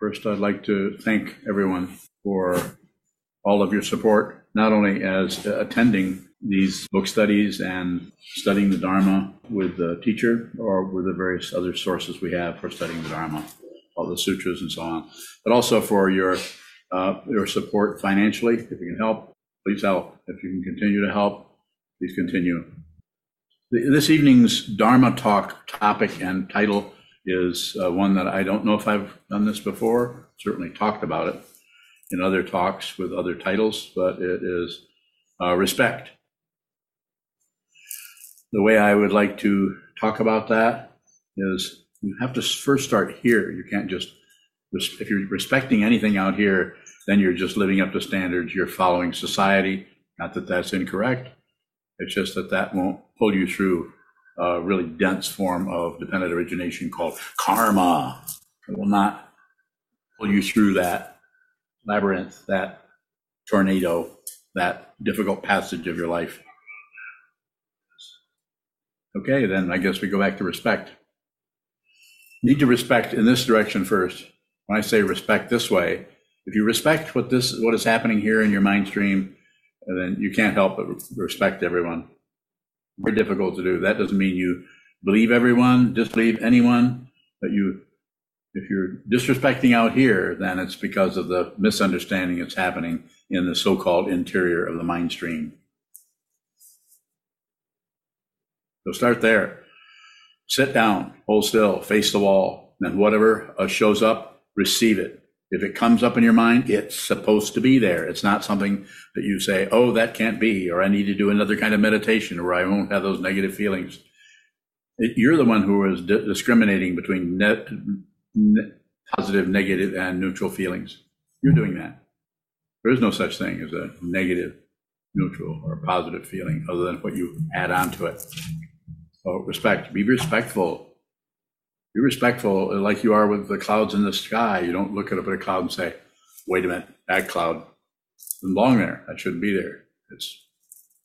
First, I'd like to thank everyone for all of your support, not only as attending these book studies and studying the Dharma with the teacher or with the various other sources we have for studying the Dharma, all the sutras and so on, but also for your uh, your support financially. If you can help, please help. If you can continue to help, please continue. This evening's Dharma talk topic and title is uh, one that I don't know if I've done this before. Certainly talked about it in other talks with other titles, but it is uh, respect. The way I would like to talk about that is you have to first start here. You can't just, if you're respecting anything out here, then you're just living up to standards. You're following society. Not that that's incorrect. It's just that that won't pull you through a really dense form of dependent origination called karma. It will not pull you through that labyrinth, that tornado, that difficult passage of your life. Okay, then I guess we go back to respect. Need to respect in this direction first. When I say respect this way, if you respect what this what is happening here in your mind stream, then you can't help but respect everyone. Very difficult to do. That doesn't mean you believe everyone, disbelieve anyone, but you if you're disrespecting out here, then it's because of the misunderstanding that's happening in the so-called interior of the mind stream. So start there. Sit down, hold still, face the wall, and whatever uh, shows up, receive it. If it comes up in your mind, it's supposed to be there. It's not something that you say, oh, that can't be, or I need to do another kind of meditation where I won't have those negative feelings. It, you're the one who is di- discriminating between net, ne- positive, negative, and neutral feelings. You're doing that. There is no such thing as a negative, neutral, or positive feeling other than what you add on to it. So respect. Be respectful be respectful like you are with the clouds in the sky. You don't look at a bit of cloud and say, wait a minute, that cloud doesn't belong there. That shouldn't be there. It's,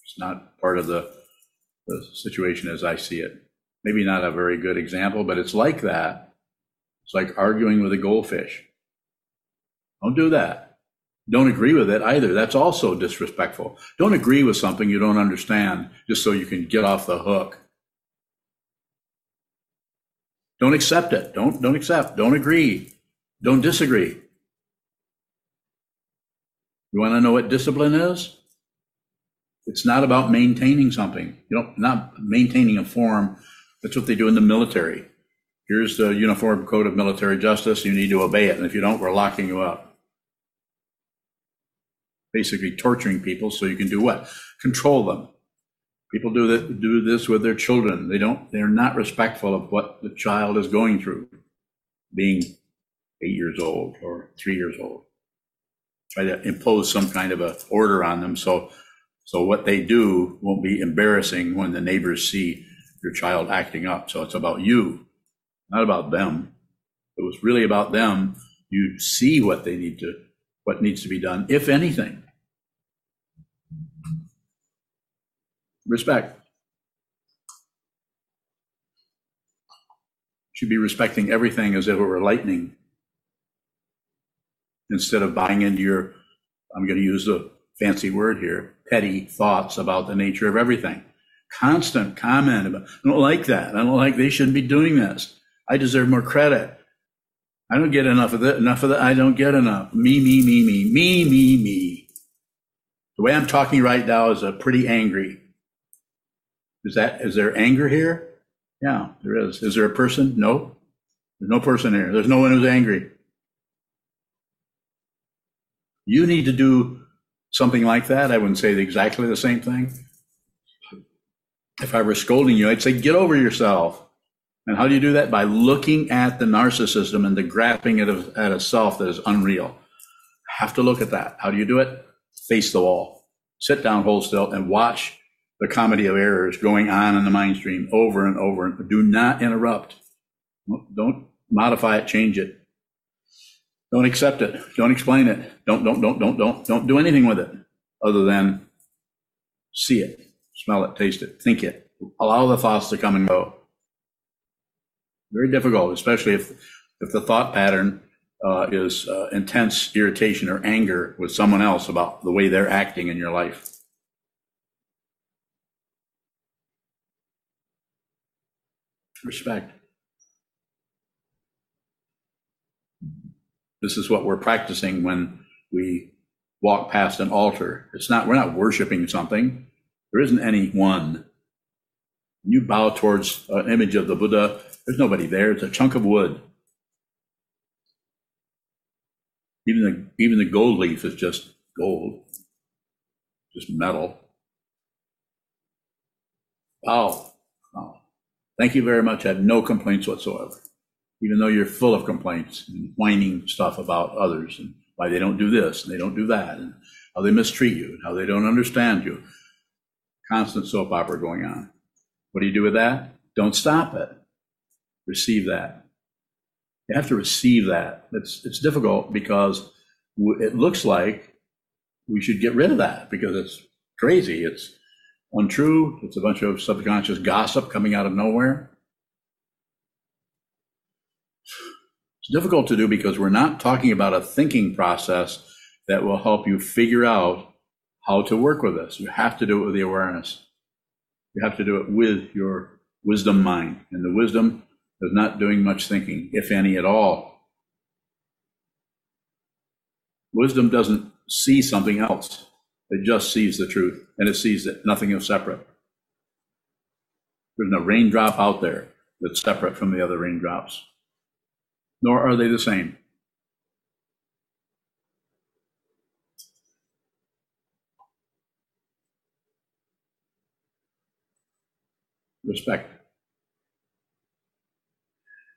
it's not part of the, the situation as I see it. Maybe not a very good example, but it's like that. It's like arguing with a goldfish. Don't do that. Don't agree with it either. That's also disrespectful. Don't agree with something you don't understand just so you can get off the hook. Don't accept it. Don't don't accept. Don't agree. Don't disagree. You want to know what discipline is? It's not about maintaining something. You know, not maintaining a form. That's what they do in the military. Here's the Uniform Code of Military Justice. You need to obey it. And if you don't, we're locking you up. Basically torturing people so you can do what? Control them. People do that, do this with their children. They don't, they're not respectful of what the child is going through, being eight years old or three years old. Try to impose some kind of a order on them so, so what they do won't be embarrassing when the neighbors see your child acting up. So it's about you, not about them. It was really about them. You see what they need to, what needs to be done, if anything. Respect. Should be respecting everything as if it were lightning instead of buying into your, I'm going to use a fancy word here, petty thoughts about the nature of everything. Constant comment about, I don't like that. I don't like they shouldn't be doing this. I deserve more credit. I don't get enough of that. Enough of that. I don't get enough. Me, me, me, me, me, me, me. The way I'm talking right now is a pretty angry. Is that is there anger here? Yeah, there is. Is there a person? No. There's no person here. There's no one who's angry. You need to do something like that. I wouldn't say exactly the same thing. If I were scolding you, I'd say, get over yourself. And how do you do that? By looking at the narcissism and the grasping at a, at a self that is unreal. Have to look at that. How do you do it? Face the wall. Sit down, hold still, and watch the comedy of errors going on in the mind stream over and over. Do not interrupt. Don't modify it, change it. Don't accept it. Don't explain it. Don't, don't, don't, don't, don't, don't do anything with it other than see it, smell it, taste it, think it. Allow the thoughts to come and go. Very difficult, especially if, if the thought pattern uh, is uh, intense irritation or anger with someone else about the way they're acting in your life. Respect. This is what we're practicing when we walk past an altar. It's not, we're not worshiping something. There isn't any one. You bow towards an image of the Buddha, there's nobody there. It's a chunk of wood. Even the, even the gold leaf is just gold, just metal. Wow. Thank you very much. I have no complaints whatsoever, even though you're full of complaints and whining stuff about others and why they don't do this and they don't do that and how they mistreat you and how they don't understand you. Constant soap opera going on. What do you do with that? Don't stop it. Receive that. You have to receive that. It's, it's difficult because it looks like we should get rid of that because it's crazy. It's untrue. It's a bunch of subconscious gossip coming out of nowhere. It's difficult to do because we're not talking about a thinking process that will help you figure out how to work with this. You have to do it with the awareness. You have to do it with your wisdom mind. And the wisdom is not doing much thinking, if any at all. Wisdom doesn't see something else. It just sees the truth and it sees that nothing is separate. There's no raindrop out there that's separate from the other raindrops, nor are they the same. Respect.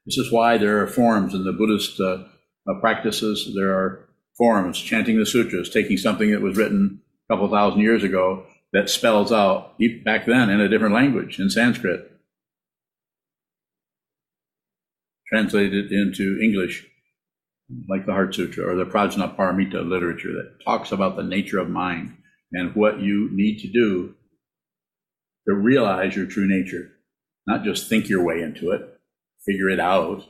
This is why there are forms in the Buddhist uh, uh, practices. There are forms chanting the sutras, taking something that was written couple thousand years ago that spells out back then in a different language in Sanskrit, translated into English, like the Heart Sutra or the Prajnaparamita literature that talks about the nature of mind and what you need to do to realize your true nature, not just think your way into it figure it out.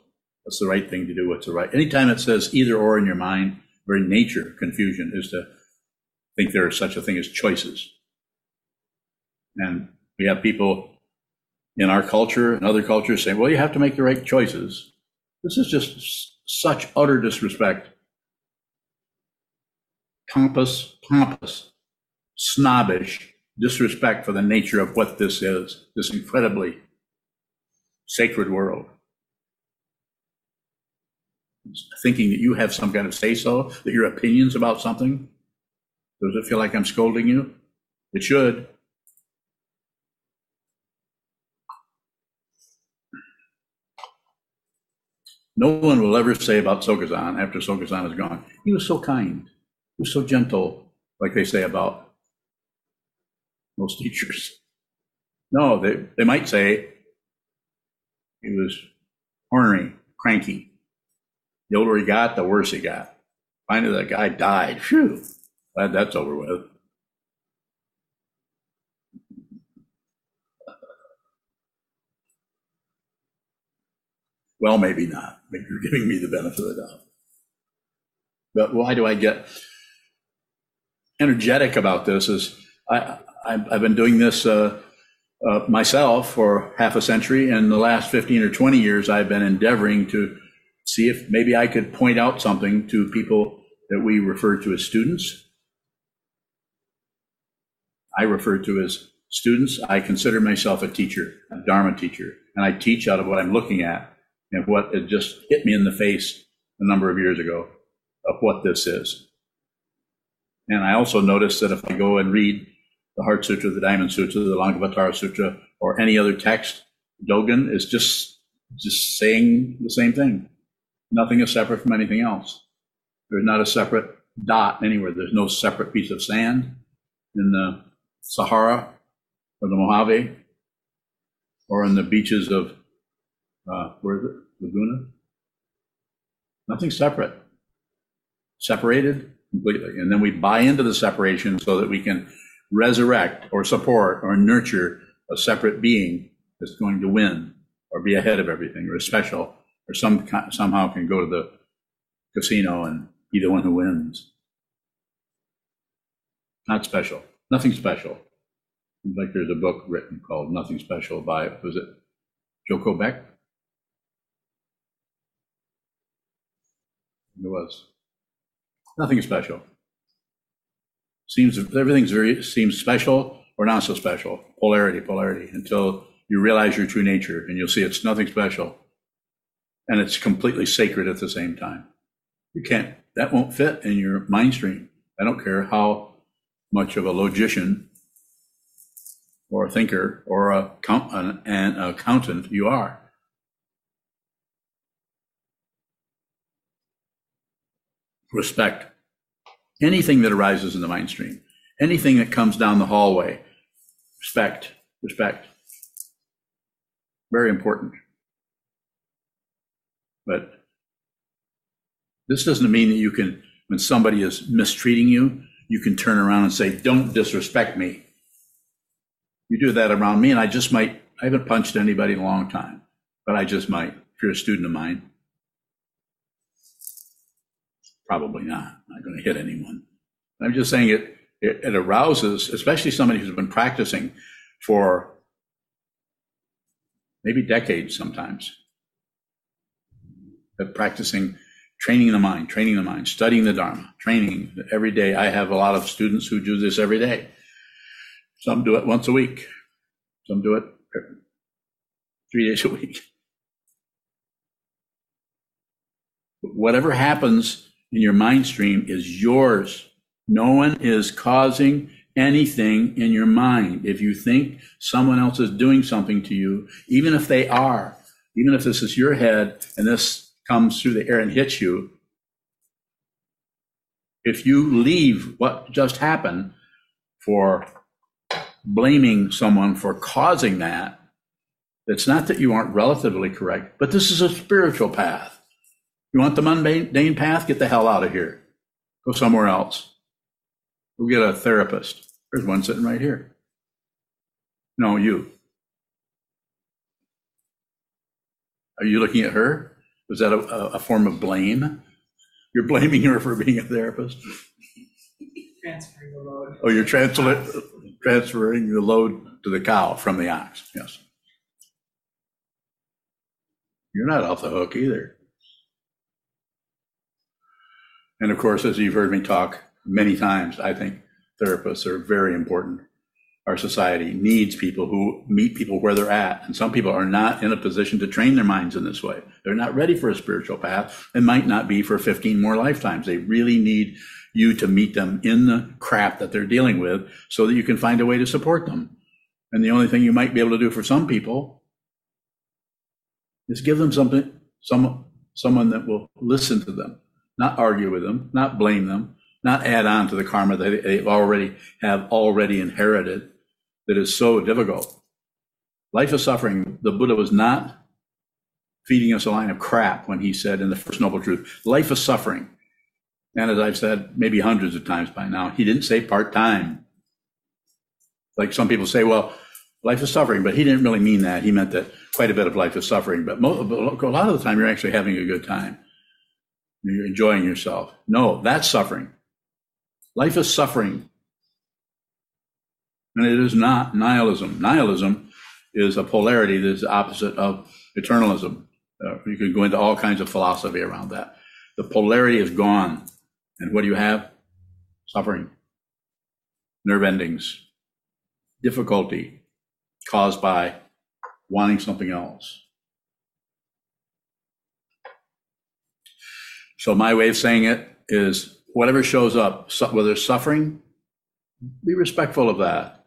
What's the right thing to do? What's the right? Anytime it says either or in your mind, very nature confusion is to think there is such a thing as choices. And we have people in our culture and other cultures saying, well, you have to make the right choices. This is just such utter disrespect. Pompous, pompous, snobbish disrespect for the nature of what this is, this incredibly sacred world thinking that you have some kind of say so, that your opinions about something? Does it feel like I'm scolding you? It should. No one will ever say about Sokuzan after Sokuzan is gone, he was so kind, he was so gentle, like they say about most teachers. No, they, they might say he was ornery, cranky, the older he got, the worse he got. Finally, the guy died. Phew, glad that's over with. Well, maybe not. Maybe you're giving me the benefit of the doubt. But why do I get energetic about this? Is I, I've been doing this uh, uh, myself for half a century, and the last 15 or 20 years, I've been endeavoring to see if maybe I could point out something to people that we refer to as students. I refer to as students. I consider myself a teacher, a Dharma teacher, and I teach out of what I'm looking at and what it just hit me in the face a number of years ago of what this is. And I also notice that if I go and read the Heart Sutra, the Diamond Sutra, the Lankavatara Sutra, or any other text, Dogen is just just saying the same thing. Nothing is separate from anything else. There's not a separate dot anywhere. There's no separate piece of sand in the Sahara or the Mojave or on the beaches of, uh, where is it? Laguna? Nothing separate. Separated completely. And then we buy into the separation so that we can resurrect or support or nurture a separate being that's going to win or be ahead of everything or special or some somehow can go to the casino and be the one who wins. Not special. Nothing special. Like there's a book written called Nothing Special by, was it Joko Beck? It was. Nothing special. Seems everything's very seems special or not so special. Polarity, polarity, until you realize your true nature and you'll see it's nothing special. And it's completely sacred at the same time. You can't, that won't fit in your mind stream. I don't care how much of a logician or a thinker or a, an, an accountant you are. Respect anything that arises in the mind stream, anything that comes down the hallway. Respect, respect. Very important. But this doesn't mean that you can, when somebody is mistreating you, you can turn around and say, Don't disrespect me. You do that around me, and I just might, I haven't punched anybody in a long time, but I just might. If you're a student of mine, probably not. I'm not going to hit anyone. I'm just saying it, it, it arouses, especially somebody who's been practicing for maybe decades sometimes, of practicing training the mind, training the mind, studying the Dharma, training every day. I have a lot of students who do this every day. Some do it once a week. Some do it three days a week. Whatever happens in your mind stream is yours. No one is causing anything in your mind. If you think someone else is doing something to you, even if they are, even if this is your head and this comes through the air and hits you, if you leave what just happened for blaming someone for causing that, it's not that you aren't relatively correct, but this is a spiritual path. You want the mundane path? Get the hell out of here. Go somewhere else. Go get a therapist. There's one sitting right here. No, you. Are you looking at her? Was that a, a form of blame? You're blaming her for being a therapist? Transferring the load. Oh, you're transfer, transferring the load to the cow from the ox. Yes. You're not off the hook either. And of course, as you've heard me talk many times, I think therapists are very important. Our society needs people who meet people where they're at. And some people are not in a position to train their minds in this way. They're not ready for a spiritual path and might not be for 15 more lifetimes. They really need you to meet them in the crap that they're dealing with so that you can find a way to support them. And the only thing you might be able to do for some people is give them something, some, someone that will listen to them, not argue with them, not blame them, not add on to the karma that they've already have already inherited that is so difficult. Life is suffering, the Buddha was not feeding us a line of crap when he said in the First Noble Truth, life is suffering. And as I've said maybe hundreds of times by now, he didn't say part time. Like some people say, well, life is suffering, but he didn't really mean that. He meant that quite a bit of life is suffering, but a lot of the time you're actually having a good time. You're enjoying yourself. No, that's suffering. Life is suffering. And it is not nihilism. Nihilism is a polarity that is the opposite of eternalism. Uh, you could go into all kinds of philosophy around that. The polarity is gone. And what do you have? Suffering, nerve endings, difficulty caused by wanting something else. So, my way of saying it is whatever shows up, whether it's suffering, be respectful of that.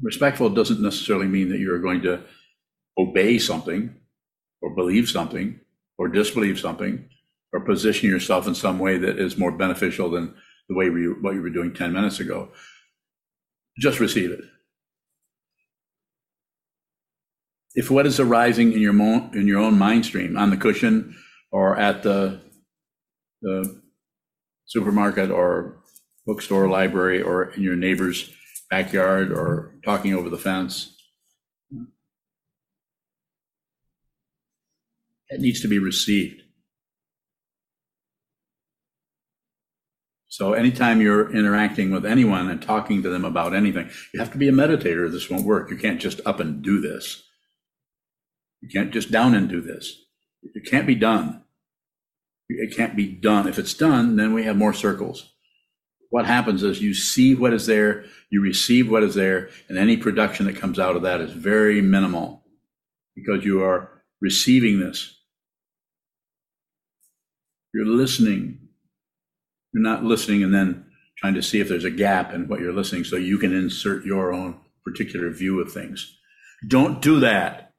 Respectful doesn't necessarily mean that you're going to obey something or believe something or disbelieve something or position yourself in some way that is more beneficial than the way what you were doing 10 minutes ago. Just receive it. If what is arising in your, mo- in your own mind stream on the cushion or at the, the supermarket or bookstore, library, or in your neighbor's backyard or talking over the fence. It needs to be received. So anytime you're interacting with anyone and talking to them about anything, you have to be a meditator. This won't work. You can't just up and do this. You can't just down and do this. It can't be done. It can't be done. If it's done, then we have more circles. What happens is you see what is there, you receive what is there, and any production that comes out of that is very minimal because you are receiving this. You're listening. You're not listening and then trying to see if there's a gap in what you're listening so you can insert your own particular view of things. Don't do that.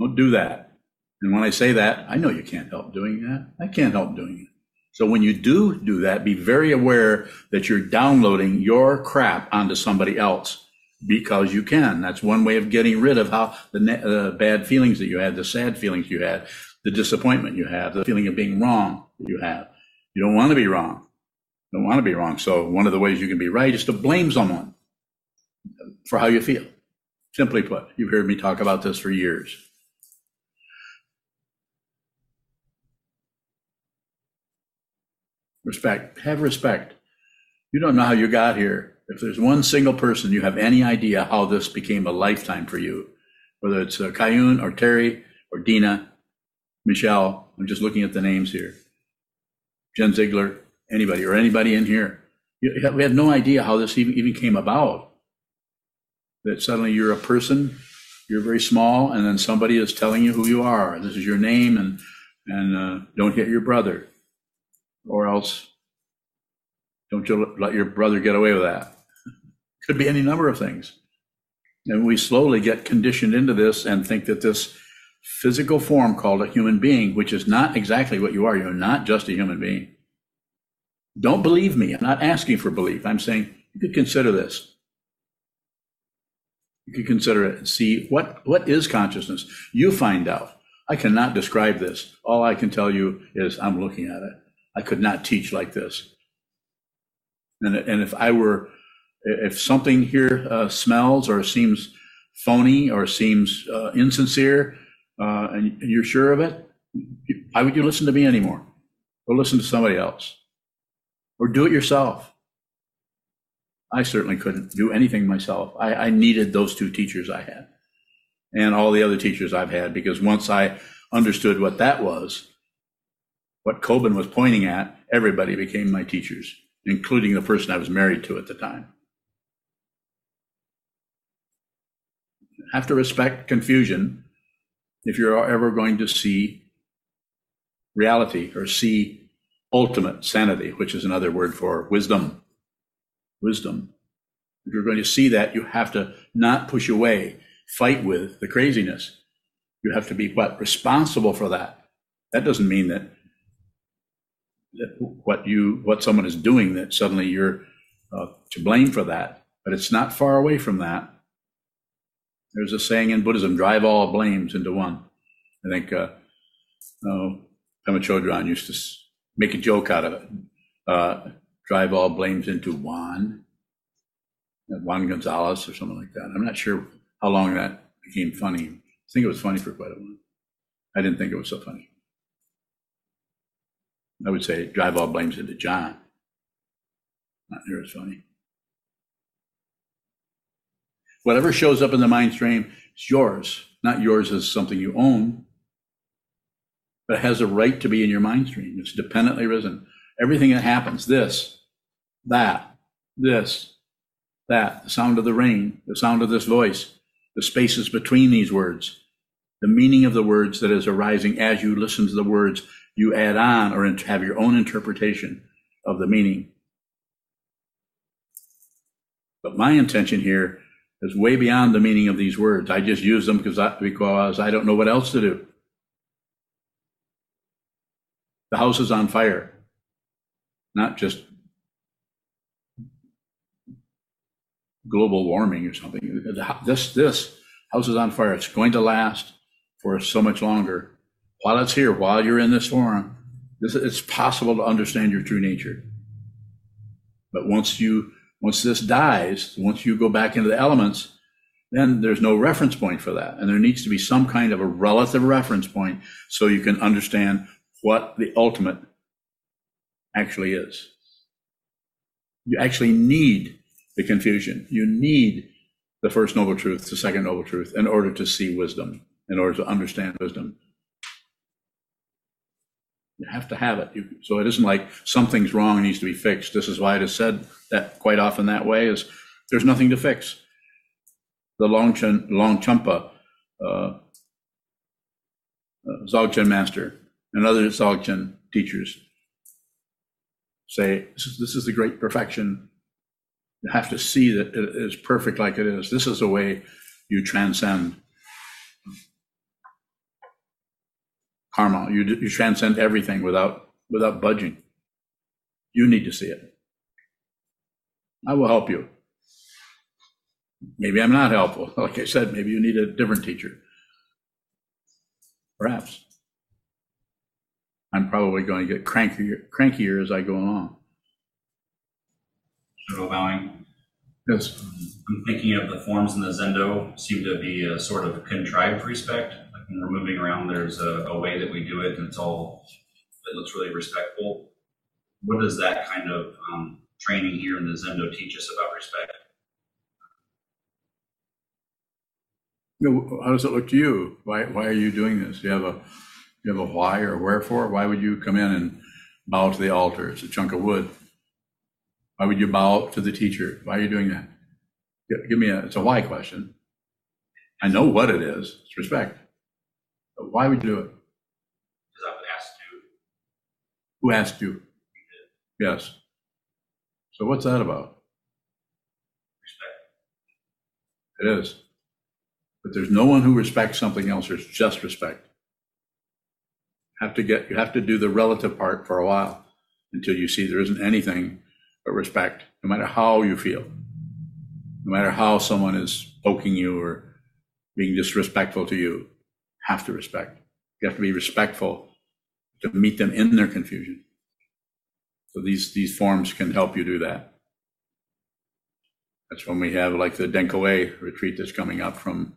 Don't do that. And when I say that, I know you can't help doing that. I can't help doing it. So when you do do that, be very aware that you're downloading your crap onto somebody else because you can. That's one way of getting rid of how the uh, bad feelings that you had, the sad feelings you had, the disappointment you have, the feeling of being wrong that you have. You don't want to be wrong. You don't want to be wrong. So one of the ways you can be right is to blame someone for how you feel. Simply put, you've heard me talk about this for years. Respect. Have respect. You don't know how you got here. If there's one single person, you have any idea how this became a lifetime for you, whether it's uh, or Terry or Dina, Michelle. I'm just looking at the names here. Jen Ziegler, anybody, or anybody in here. You, we have no idea how this even, even came about. That suddenly you're a person, you're very small, and then somebody is telling you who you are. This is your name, and and uh, don't hit your brother or else don't you let your brother get away with that. Could be any number of things. And we slowly get conditioned into this and think that this physical form called a human being, which is not exactly what you are, you're not just a human being. Don't believe me. I'm not asking for belief. I'm saying you could consider this. You could consider it and see what, what is consciousness. You find out. I cannot describe this. All I can tell you is I'm looking at it. I could not teach like this. And, and if I were, if something here uh, smells or seems phony or seems uh, insincere, uh, and, you're sure of it, why would you listen to me anymore? Go listen to somebody else, or do it yourself. I certainly couldn't do anything myself. I, I needed those two teachers I had, and all the other teachers I've had, because once I understood what that was, what Kobun was pointing at, everybody became my teachers, including the person I was married to at the time. Have to respect confusion if you're ever going to see reality or see ultimate sanity, which is another word for wisdom. Wisdom. If you're going to see that, you have to not push away, fight with the craziness. You have to be what? Responsible for that. That doesn't mean that what you what someone is doing that suddenly you're uh, to blame for that but it's not far away from that. There's a saying in buddhism drive all blames into one. I think uh, oh, Pema Chodron used to make a joke out of it. Uh, drive all blames into one. Juan gonzalez or something like that. I'm not sure how long that became funny. I think it was funny for quite a while. I didn't think it was so funny I would say drive all blames into John. Not near as funny. Whatever shows up in the mind stream is yours, not yours as something you own, but it has a right to be in your mind stream. It's dependently risen. Everything that happens, this, that, this, that, the sound of the rain, the sound of this voice, the spaces between these words, the meaning of the words that is arising as you listen to the words you add on or have your own interpretation of the meaning. But my intention here is way beyond the meaning of these words. I just use them because I, because I don't know what else to do. The house is on fire, not just global warming or something. This this house is on fire. It's going to last for so much longer while it's here, while you're in this this, it's possible to understand your true nature. But once you, once this dies, once you go back into the elements, then there's no reference point for that. And there needs to be some kind of a relative reference point so you can understand what the ultimate actually is. You actually need the confusion. You need the first noble truth, the second noble truth, in order to see wisdom, in order to understand wisdom. You have to have it. So it isn't like something's wrong and needs to be fixed. This is why it is said that quite often that way is there's nothing to fix. The Longchen, Longchenpa, uh, uh, master, and other Dzogchen teachers say this is, this is the great perfection. You have to see that it is perfect like it is. This is the way you transcend karma. You, you transcend everything without without budging. You need to see it. I will help you. Maybe I'm not helpful. Like I said, maybe you need a different teacher. Perhaps. I'm probably going to get crankier, crankier as I go along. Sort of. Yes. I'm thinking of the forms in the Zendo seem to be a sort of contrived respect. When we're moving around, there's a, a way that we do it, and it's all it looks really respectful. What does that kind of um, training here in the Zendo teach us about respect? You know, how does it look to you? Why, why are you doing this? Do you have a, you have a why or wherefore? Why would you come in and bow to the altar? It's a chunk of wood. Why would you bow to the teacher? Why are you doing that? Give me a, it's a why question. I know what it is. It's respect. But why would you do it? Because I was asked to. Who asked you? Yes. So what's that about? Respect. It is. But there's no one who respects something else. There's just respect. Have to get, you have to do the relative part for a while until you see there isn't anything but respect, no matter how you feel, no matter how someone is poking you or being disrespectful to you. Have to respect. You have to be respectful to meet them in their confusion. So these these forms can help you do that. That's when we have like the Denkaway retreat that's coming up from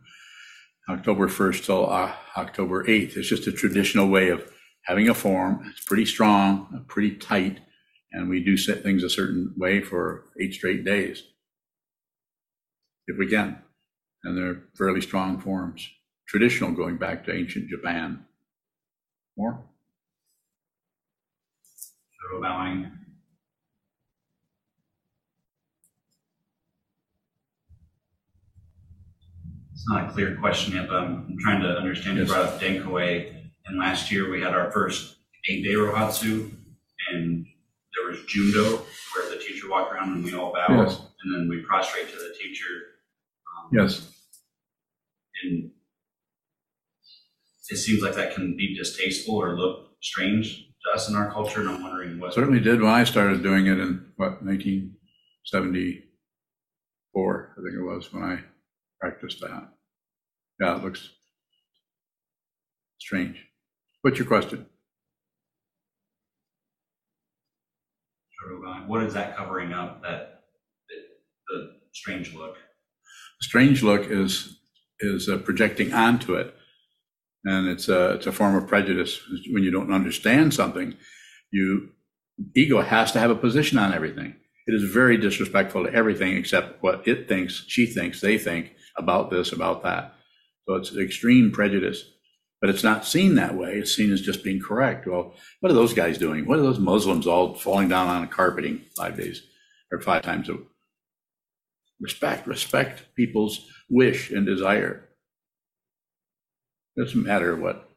October 1st till uh, October 8th. It's just a traditional way of having a form. It's pretty strong, pretty tight, and we do set things a certain way for eight straight days, if we can. And they're fairly strong forms, traditional going back to ancient Japan. More? Of bowing. It's not a clear question yet, but I'm trying to understand. You brought up Denkaway, and last year we had our first eight-day Rohatsu, and there was Jundo, where the teacher walked around and we all bowed, Yes. and then we prostrate to the teacher. um, Yes. And it seems like that can be distasteful or look strange to us in our culture, and I'm wondering what. Certainly did when I started doing it in, what, 1974, I think it was, when I practiced that. Yeah, it looks strange. What's your question? what is that covering up, that, that- the strange look? Strange look is, is uh, projecting onto it. And it's a, it's a form of prejudice. When you don't understand something, you, ego has to have a position on everything. It is very disrespectful to everything except what it thinks, she thinks, they think about this, about that. So it's extreme prejudice. But it's not seen that way. It's seen as just being correct. Well, what are those guys doing? What are those Muslims all falling down on a carpeting five days or five times a week? Respect, respect people's wish and desire. It doesn't matter what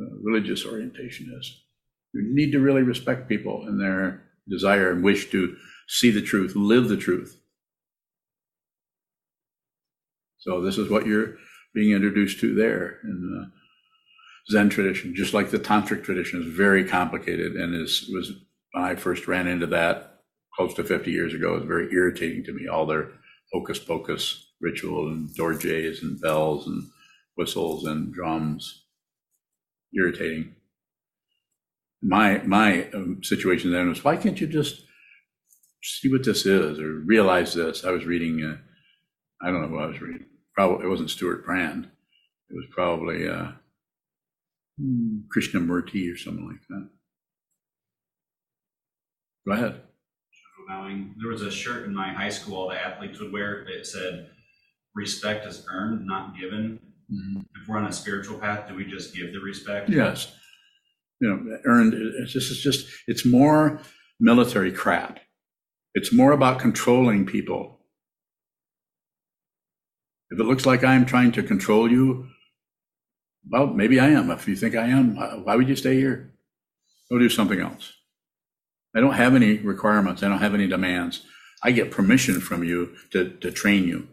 uh, religious orientation is. You need to really respect people and their desire and wish to see the truth, live the truth. So this is what you're being introduced to there in the Zen tradition, just like the tantric tradition is very complicated and is was when I first ran into that close to 50 years ago, it was very irritating to me. All their hocus pocus ritual and dorjes and bells and whistles and drums, irritating. My my um, situation then was, why can't you just see what this is or realize this? I was reading, uh, I don't know what I was reading. Probably it wasn't Stewart Brand. It was probably uh, Krishnamurti or something like that. Go ahead. There was a shirt in my high school All the athletes would wear that said, respect is earned, not given. Mm-hmm. If we're on a spiritual path, do we just give the respect? Yes. You know, earned, it's just, it's just, it's more military crap. It's more about controlling people. If it looks like I'm trying to control you, well, maybe I am. If you think I am, why why would you stay here? Go do something else. I don't have any requirements. I don't have any demands. I get permission from you to, to train you.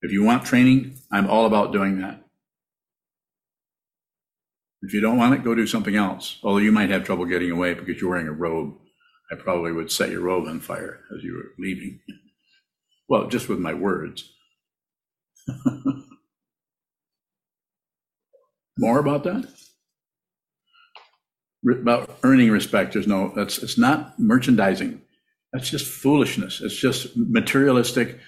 If you want training, I'm all about doing that. If you don't want it, go do something else. Although you might have trouble getting away because you're wearing a robe. I probably would set your robe on fire as you were leaving. Well, just with my words. More about that? About earning respect, there's no, that's, it's not merchandising. That's just foolishness. It's just materialistic,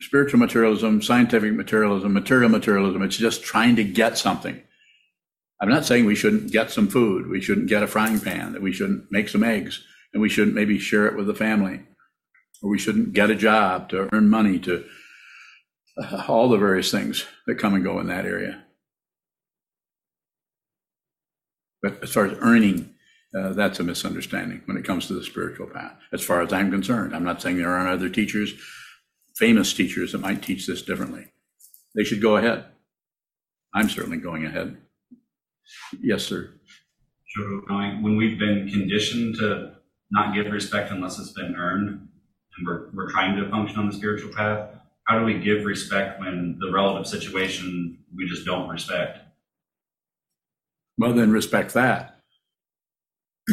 spiritual materialism, scientific materialism, material materialism. It's just trying to get something. I'm not saying we shouldn't get some food, we shouldn't get a frying pan, that we shouldn't make some eggs, and we shouldn't maybe share it with the family, or we shouldn't get a job to earn money to uh, all the various things that come and go in that area. But as far as earning, uh, that's a misunderstanding when it comes to the spiritual path. As far as I'm concerned, I'm not saying there aren't other teachers, famous teachers that might teach this differently. They should go ahead. I'm certainly going ahead. Yes, sir. Sure, When we've been conditioned to not give respect unless it's been earned, and we're, we're trying to function on the spiritual path, how do we give respect when the relative situation we just don't respect? Well, then respect that.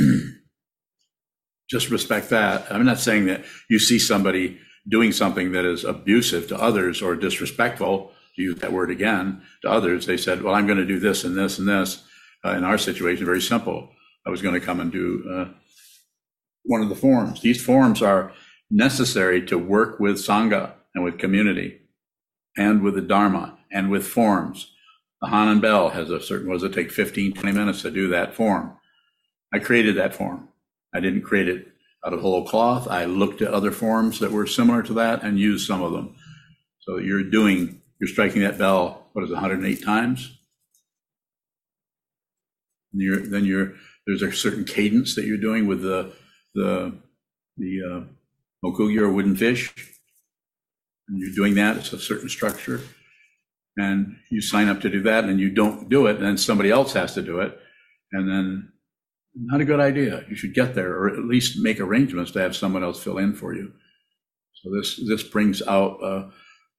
Just respect that. I'm not saying that you see somebody doing something that is abusive to others or disrespectful, to use that word again, to others. They said, well, I'm going to do this and this and this. Uh, in our situation, very simple. I was going to come and do uh, one of the forms. These forms are necessary to work with Sangha and with community and with the Dharma and with forms. The Hanan Bell has a certain, was it take 15, 20 minutes to do that form? I created that form. I didn't create it out of whole cloth. I looked at other forms that were similar to that and used some of them. So you're doing, you're striking that bell, what is it, 108 times? And you're, then you're, there's a certain cadence that you're doing with the, the, the uh, mokugyo or wooden fish. And you're doing that, it's a certain structure. And you sign up to do that and you don't do it, and then somebody else has to do it. And then, not a good idea. You should get there or at least make arrangements to have someone else fill in for you. So this, this brings out uh,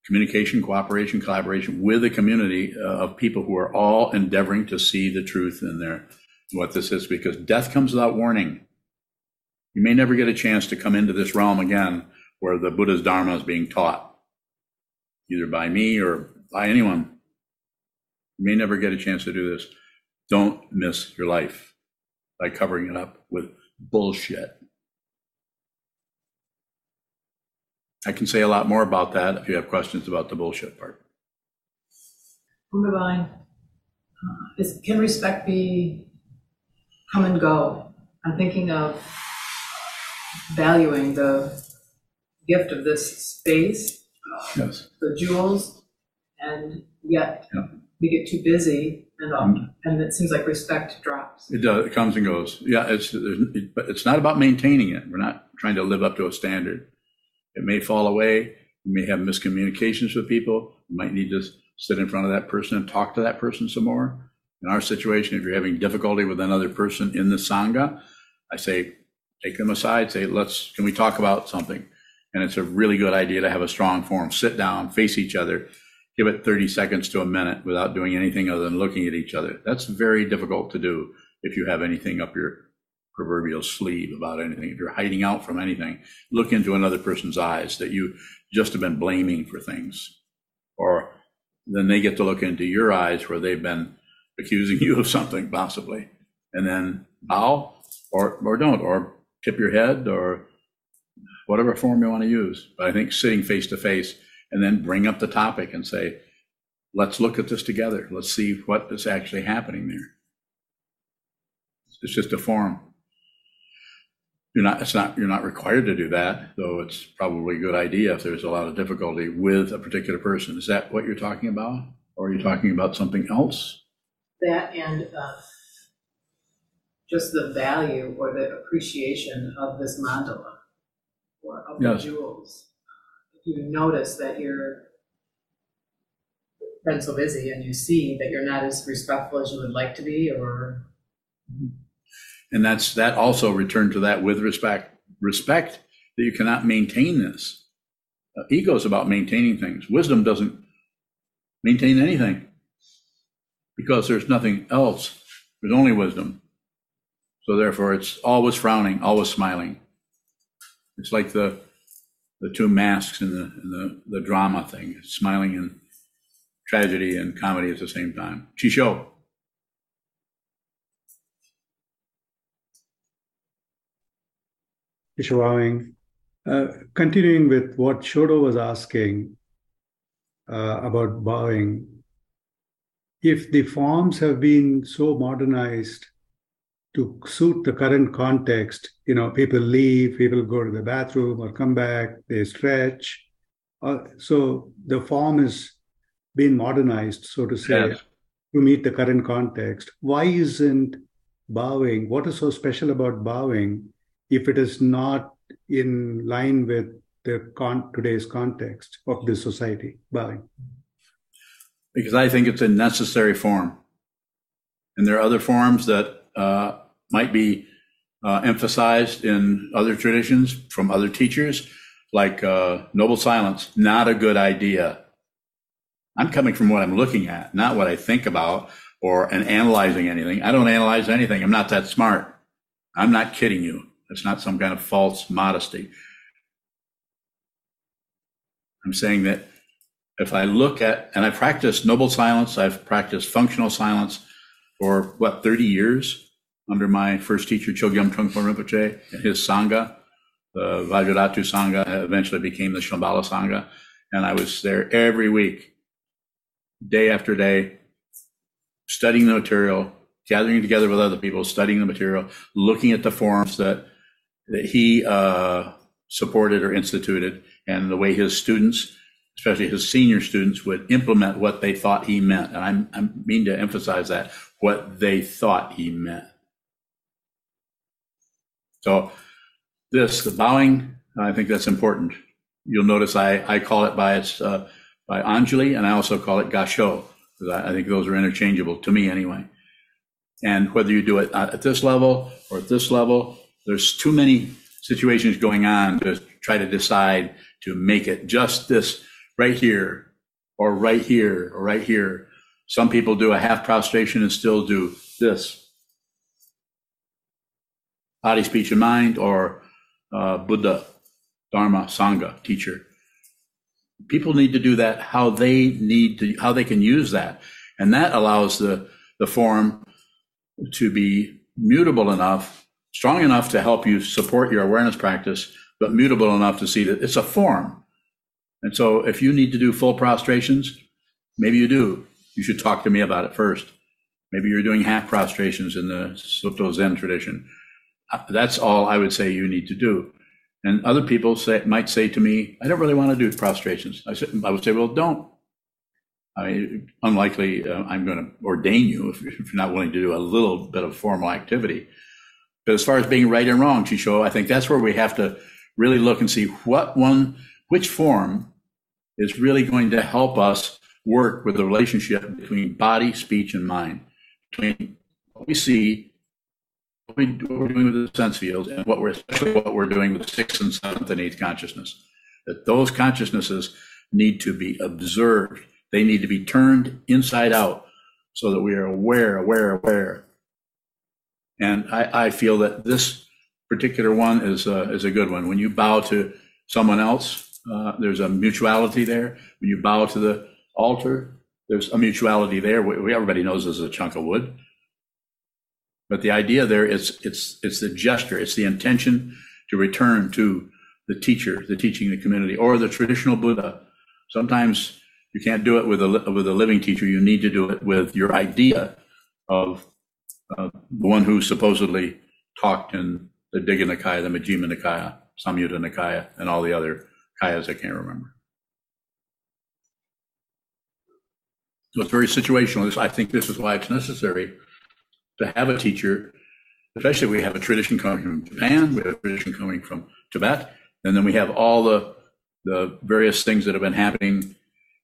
communication, cooperation, collaboration with a community uh, of people who are all endeavoring to see the truth in there, what this is, because death comes without warning. You may never get a chance to come into this realm again where the Buddha's Dharma is being taught, either by me or by anyone. You may never get a chance to do this. Don't miss your life by covering it up with bullshit. I can say a lot more about that if you have questions about the bullshit part. Undivine, uh, is, can respect be come and go? I'm thinking of valuing the gift of this space, Yes. the jewels, and yet Yeah. we get too busy and, um, and it seems like respect drops. It does. It comes and goes. Yeah, it's, but it's not about maintaining it. We're not trying to live up to a standard. It may fall away. You may have miscommunications with people. You might need to sit in front of that person and talk to that person some more. In our situation, if you're having difficulty with another person in the Sangha, I say, take them aside, say, let's, can we talk about something? And it's a really good idea to have a strong forum. Sit down, face each other, give it 30 seconds to a minute without doing anything other than looking at each other. That's very difficult to do if you have anything up your proverbial sleeve about anything. If you're hiding out from anything, look into another person's eyes that you just have been blaming for things. Or then they get to look into your eyes where they've been accusing you of something possibly. And then bow or, or don't, or tip your head or whatever form you want to use. But I think sitting face to face and then bring up the topic and say, let's look at this together. Let's see what is actually happening there. It's just a form. You're not, it's not, you're not required to do that, though it's probably a good idea if there's a lot of difficulty with a particular person. Is that what you're talking about? Or are you talking about something else? That and uh, just the value or the appreciation of this mandala or of the jewels. If you notice that you're been so busy and you see that you're not as respectful as you would like to be or And that's, that also returned to that with respect, respect that you cannot maintain this. Uh, Ego is about maintaining things. Wisdom doesn't maintain anything because there's nothing else. There's only wisdom. So therefore, it's always frowning, always smiling. It's like the, the two masks in the, in the, the drama thing, smiling and tragedy and comedy at the same time. Chisho. Ishwawing. Uh, continuing with what Shodo was asking uh, about bowing, if the forms have been so modernized to suit the current context, you know, people leave, people go to the bathroom or come back, they stretch. Uh, so the form is being modernized, so to say, Yes. to meet the current context. Why isn't bowing? What is so special about bowing if it is not in line with the con- today's context of this society? Bowing. because I think it's a necessary form. And there are other forms that uh, might be uh, emphasized in other traditions from other teachers, like uh, noble silence, not a good idea. I'm coming from what I'm looking at, not what I think about or and analyzing anything. I don't analyze anything. I'm not that smart. I'm not kidding you. It's not some kind of false modesty. I'm saying that if I look at, and I practiced noble silence, I've practiced functional silence for what, 30 years under my first teacher, Chogyam Trungpa Rinpoche, and his Sangha. The Vajradhatu Sangha eventually became the Shambhala Sangha. And I was there every week, day after day, studying the material, gathering together with other people, studying the material, looking at the forms that, that he uh, supported or instituted, and the way his students especially his senior students, would implement what they thought he meant. And I'm, I mean to emphasize that, what they thought he meant. So this, the bowing, I think that's important. You'll notice I, I call it by its, uh, by Anjali, and I also call it Gasho, because I, I think those are interchangeable, to me anyway. And whether you do it at this level or at this level, there's too many situations going on to try to decide to make it just this right here or right here or right here. Some people do a half prostration and still do this. Body, speech, and mind, or uh, Buddha, Dharma, Sangha, teacher. People need to do that how they need to, how they can use that. And that allows the, the form to be mutable enough, strong enough to help you support your awareness practice, but mutable enough to see that it's a form. And so if you need to do full prostrations, maybe you do. You should talk to me about it first. Maybe you're doing half prostrations in the Soto Zen tradition. Uh, That's all I would say you need to do. And other people say, might say to me, I don't really want to do prostrations. I, I would say, well, don't. I mean, unlikely uh, I'm going to ordain you if if you're not willing to do a little bit of formal activity. But as far as being right and wrong, Chisho, I think that's where we have to really look and see what one, which form is really going to help us work with the relationship between body, speech, and mind, between what we see, what, we, we're doing with the sense fields, and what we're especially what we're doing with sixth and seventh and eighth consciousness. That those consciousnesses need to be observed. They need to be turned inside out so that we are aware, aware, aware. And I, I feel that this particular one is a, is a good one. When you bow to someone else, uh, there's a mutuality there. When you bow to the altar, there's a mutuality there. We, we- everybody knows this is a chunk of wood. But the idea there is it's it's the gesture, it's the intention to return to the teacher, the teaching the community, or the traditional Buddha. Sometimes you can't do it with a with a living teacher. You need to do it with your idea of uh, the one who supposedly talked in the Digha Nikaya, the Majjhima Nikaya, Samyutta Nikaya, and all the other Kayas I can't remember. So it's very situational. This- I think this is why it's necessary to have a teacher, especially we have a tradition coming from Japan, we have a tradition coming from Tibet, and then we have all the, the various things that have been happening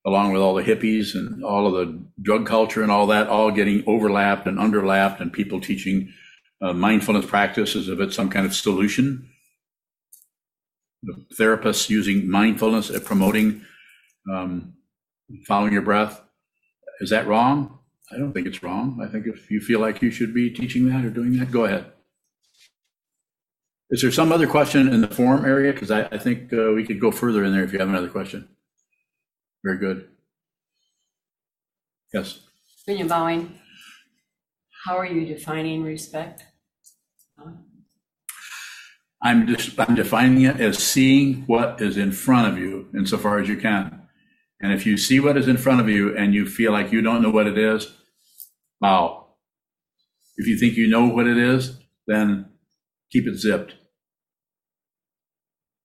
along with all the hippies and all of the drug culture and all that, all getting overlapped and underlapped, and people teaching uh, mindfulness practices of it some kind of solution. The therapists using mindfulness at promoting um, following your breath. Is that wrong? I don't think it's wrong. I think if you feel like you should be teaching that or doing that, go ahead. Is there some other question in the forum area? Because I, I think uh, we could go further in there if you have another question. Very good. Yes. When you're bowing, how are you defining respect? I'm just, I'm defining it as seeing what is in front of you insofar as you can. And if you see what is in front of you and you feel like you don't know what it is, bow. If you think you know what it is, then keep it zipped.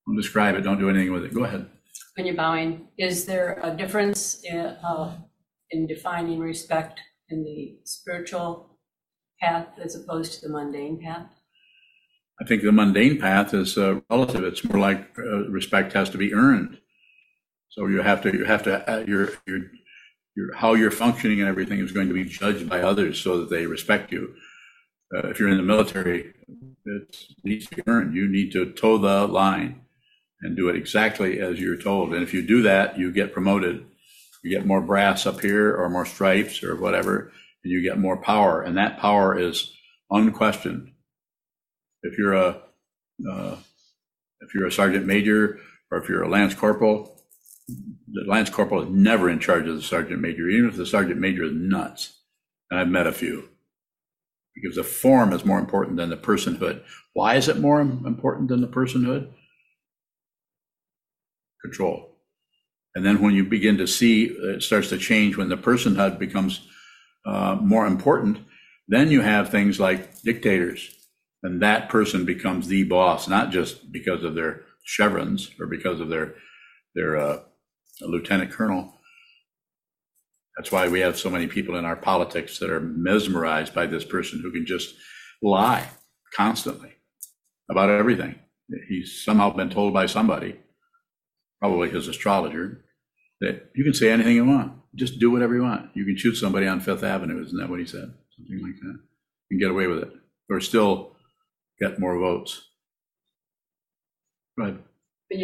Don't describe it, don't do anything with it. Go ahead. When you're bowing, is there a difference in, uh, in defining respect in the spiritual path as opposed to the mundane path? I think the mundane path is uh, relative. It's more like uh, respect has to be earned. So you have to, you have to, uh, your, your, your, how you're functioning and everything is going to be judged by others so that they respect you. Uh, if you're in the military, it needs to be earned. You need to toe the line and do it exactly as you're told. And if you do that, you get promoted. You get more brass up here or more stripes or whatever, and you get more power. And that power is unquestioned. If you're a, uh, if you're a sergeant major or if you're a lance corporal, the lance corporal is never in charge of the sergeant major, even if the sergeant major is nuts. And I've met a few. Because the form is more important than the personhood. Why is it more important than the personhood? Control. And then when you begin to see it starts to change when the personhood becomes uh, more important, then you have things like dictators. And that person becomes the boss, not just because of their chevrons or because of their their uh, lieutenant colonel. That's why we have so many people in our politics that are mesmerized by this person who can just lie constantly about everything. He's somehow been told by somebody, probably his astrologer, that you can say anything you want. Just do whatever you want. You can shoot somebody on Fifth Avenue. Isn't that what he said? Something like that. Can get away with it or still get more votes. Right.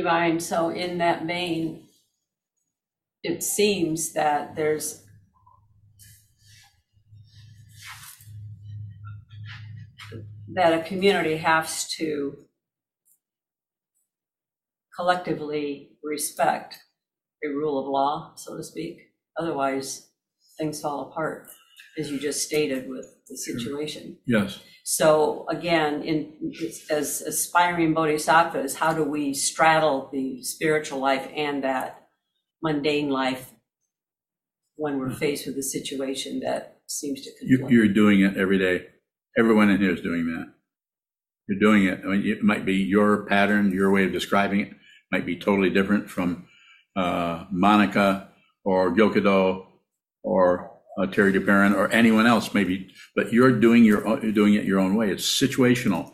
Bowing, so in that vein, it seems that there's that a community has to collectively respect a rule of law, so to speak. Otherwise, things fall apart, as you just stated with the situation. Yes. So again, in, as aspiring bodhisattvas, how do we straddle the spiritual life and that mundane life when we're hmm. faced with a situation that seems to conflict? you're doing it every day. Everyone in here is doing that. You're doing it. I mean, it might be your pattern, your way of describing it might be totally different from uh, Monica or Gyokido or uh, Terry DeBaron or anyone else, maybe. But you're doing your own, you're doing it your own way. It's situational.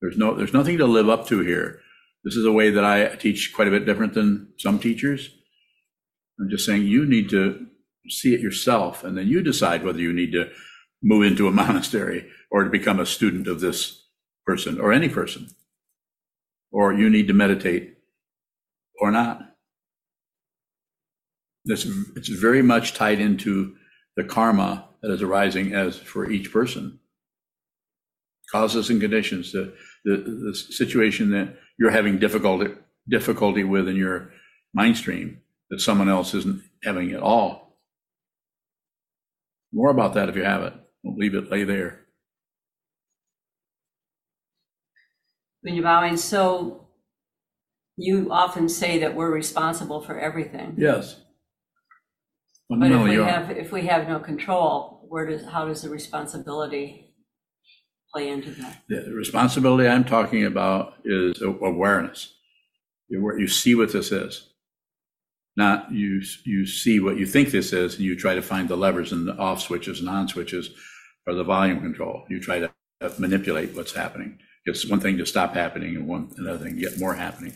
There's no there's nothing to live up to here. This is a way that I teach quite a bit different than some teachers. I'm just saying you need to see it yourself, and then you decide whether you need to move into a monastery or to become a student of this person or any person, or you need to meditate or not. This, it's very much tied into the karma that is arising as for each person. Causes and conditions, the, the, the situation that you're having difficulty, difficulty with in your mind stream that someone else isn't having at all. More about that if you have it. Don't leave it lay there. When you're bowing, so you often say that we're responsible for everything. Yes. But if we you are. have, if we have no control, where does, how does the responsibility play into that? The responsibility I'm talking about is awareness. You, you see what this is. Not you, you see what you think this is, and you try to find the levers and the off switches and on switches or the volume control. You try to manipulate what's happening. It's one thing to stop happening, and one another thing to get more happening.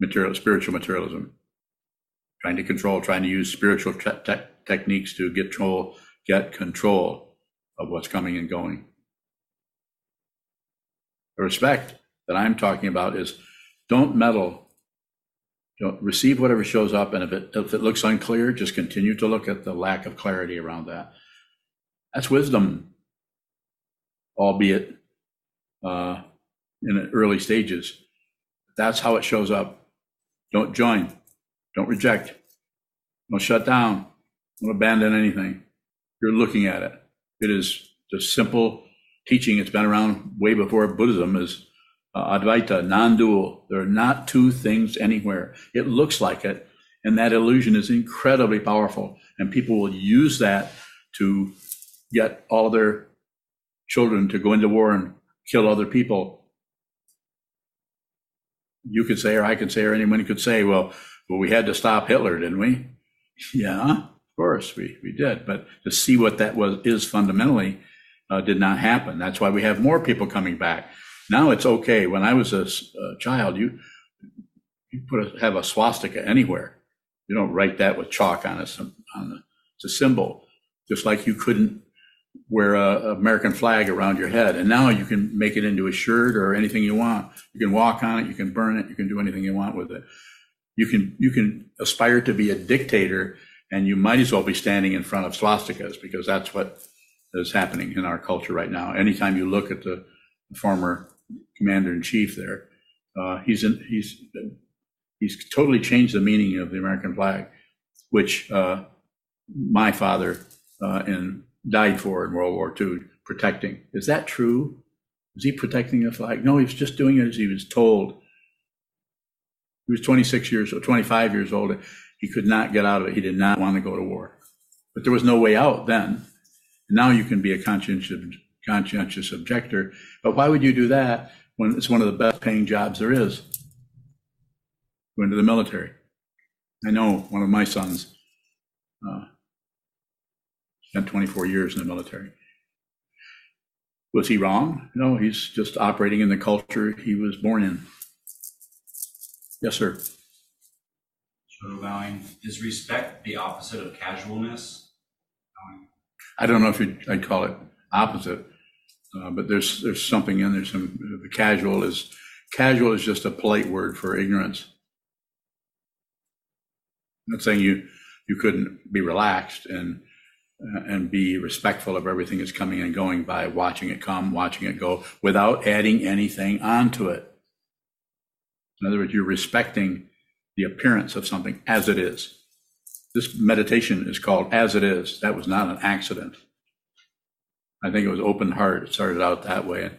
Material, spiritual materialism, trying to control, trying to use spiritual te- te- techniques to get control, get control of what's coming and going. The respect that I'm talking about is don't meddle. Don't receive whatever shows up, and if it if it looks unclear, just continue to look at the lack of clarity around that. That's wisdom, albeit uh, in early stages. That's how it shows up. Don't join. Don't reject. Don't shut down. Don't abandon anything. You're looking at it. It is just simple teaching. It's been around way before Buddhism is uh, Advaita, non-dual. There are not two things anywhere. It looks like it, and that illusion is incredibly powerful. And people will use that to get all their children to go into war and kill other people. You could say, or I could say, or anyone could say, well, well, we had to stop Hitler, didn't we? Yeah, of course we, we did. But to see what that was is fundamentally uh, did not happen. That's why we have more people coming back. Now it's okay. When I was a, a child, you you put a, have a swastika anywhere. You don't write that with chalk on it. On it's a symbol, just like you couldn't wear a, American flag around your head. And now you can make it into a shirt or anything you want. You can walk on it. You can burn it. You can do anything you want with it. You can you can aspire to be a dictator, and you might as well be standing in front of swastikas because that's what is happening in our culture right now. Anytime you look at the former commander in chief there. Uh, he's in, he's he's totally changed the meaning of the American flag, which uh, my father uh, in, died for in World War II, protecting. Is that true? Is he protecting the flag? No, he was just doing it as he was told. He was 26 years or 25 years old. He could not get out of it. He did not want to go to war. But there was no way out then. Now you can be a conscientious, conscientious objector. But why would you do that when it's one of the best paying jobs there is? Go into the military. I know one of my sons uh, spent 24 years in the military. Was he wrong? No, he's just operating in the culture he was born in. Yes, sir. So, bowing. Is respect the opposite of casualness? I don't know if I'd call it opposite. Uh, but there's there's something in there. Some the casual is casual is just a polite word for ignorance. I'm not saying you you couldn't be relaxed and and be respectful of everything that's coming and going by watching it come, watching it go, without adding anything onto it. In other words, you're respecting the appearance of something as it is. This meditation is called as it is. That was not an accident. I think it was open heart. It started out that way.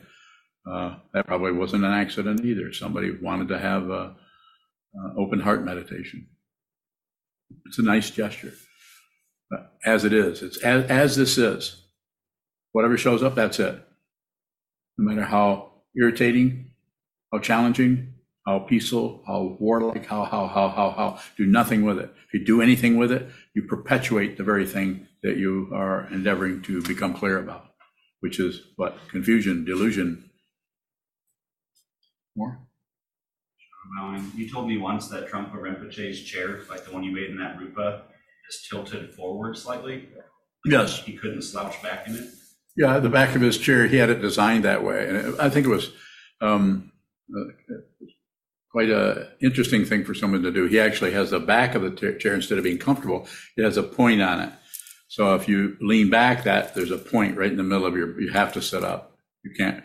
Uh, that probably wasn't an accident either. Somebody wanted to have a, a open heart meditation. It's a nice gesture. As it is, it's as, as this is. Whatever shows up, that's it. No matter how irritating, how challenging, how peaceful, how warlike, how, how, how, how, how, do nothing with it. If you do anything with it, you perpetuate the very thing that you are endeavoring to become clear about which is what? Confusion, delusion. More? You told me once that Trungpa Rinpoche's chair, like the one you made in that rupa, is tilted forward slightly. Yes. He couldn't slouch back in it. Yeah, the back of his chair, he had it designed that way, and it, I think it was um, uh, quite a interesting thing for someone to do. He actually has the back of the chair instead of being comfortable, it has a point on it. So if you lean back, that there's a point right in the middle of your. You have to sit up. You can't.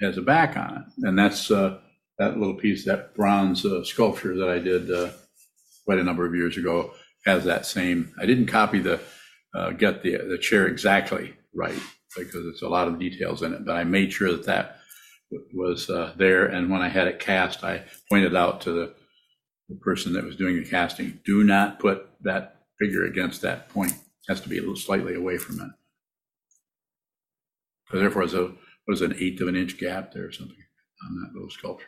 It has a back on it, and that's uh, that little piece, that bronze uh, sculpture that I did uh, quite a number of years ago has that same. I didn't copy the uh, get the the chair exactly right because it's a lot of details in it, but I made sure that that was uh, there. And when I had it cast, I pointed out to the, the person that was doing the casting, do not put that figure against that point has to be a little slightly away from it. So therefore, as a it, an eighth of an inch gap there or something on that little sculpture.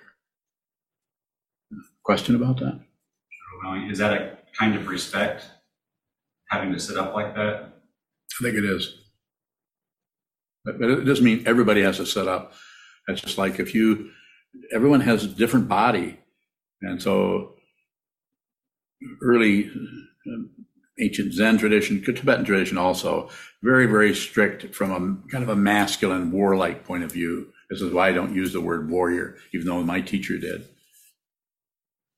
Question about that? Is that a kind of respect, having to sit up like that? I think it is. But, it doesn't mean everybody has to set up. It's just like if you, everyone has a different body. And so early um, ancient Zen tradition, Tibetan tradition also, very, very strict from a kind of a masculine, warlike point of view. This is why I don't use the word warrior, even though my teacher did.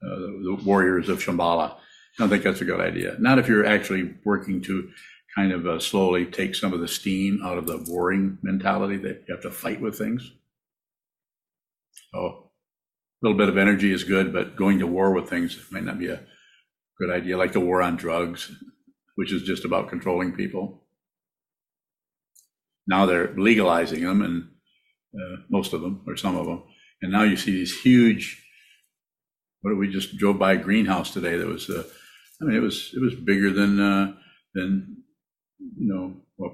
Uh, the, the warriors of Shambhala. I don't think that's a good idea. Not if you're actually working to kind of uh, slowly take some of the steam out of the warring mentality that you have to fight with things. So a little bit of energy is good, but going to war with things might not be a good idea, like the war on drugs, which is just about controlling people. Now they're legalizing them, and uh, most of them, or some of them, and now you see these huge. What we just drove by a greenhouse today? That was, uh, I mean, it was it was bigger than uh, than you know what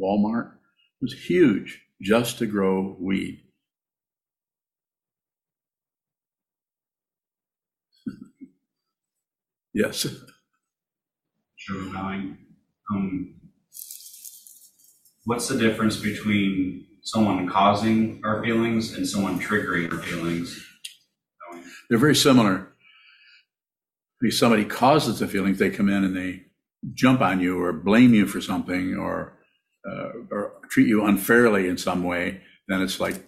Walmart. It was huge just to grow weed. yes. Sure, bowing. Um, what's the difference between someone causing our feelings and someone triggering our feelings? They're very similar. If somebody causes the feelings, they come in and they jump on you or blame you for something or uh, or treat you unfairly in some way, then it's like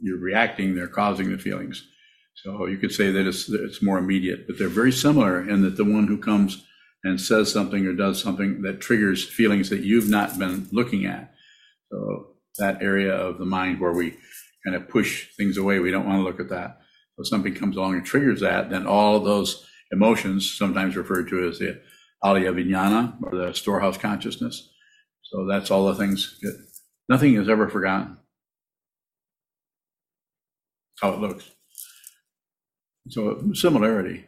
you're reacting. They're causing the feelings. So you could say that it's it's more immediate, but they're very similar in that the one who comes and says something or does something that triggers feelings that you've not been looking at. So that area of the mind where we kind of push things away, we don't want to look at that. So something comes along and triggers that, then all those emotions, sometimes referred to as the alaya vijnana or the storehouse consciousness. So that's all the things. That, nothing is ever forgotten. How it looks. So similarity,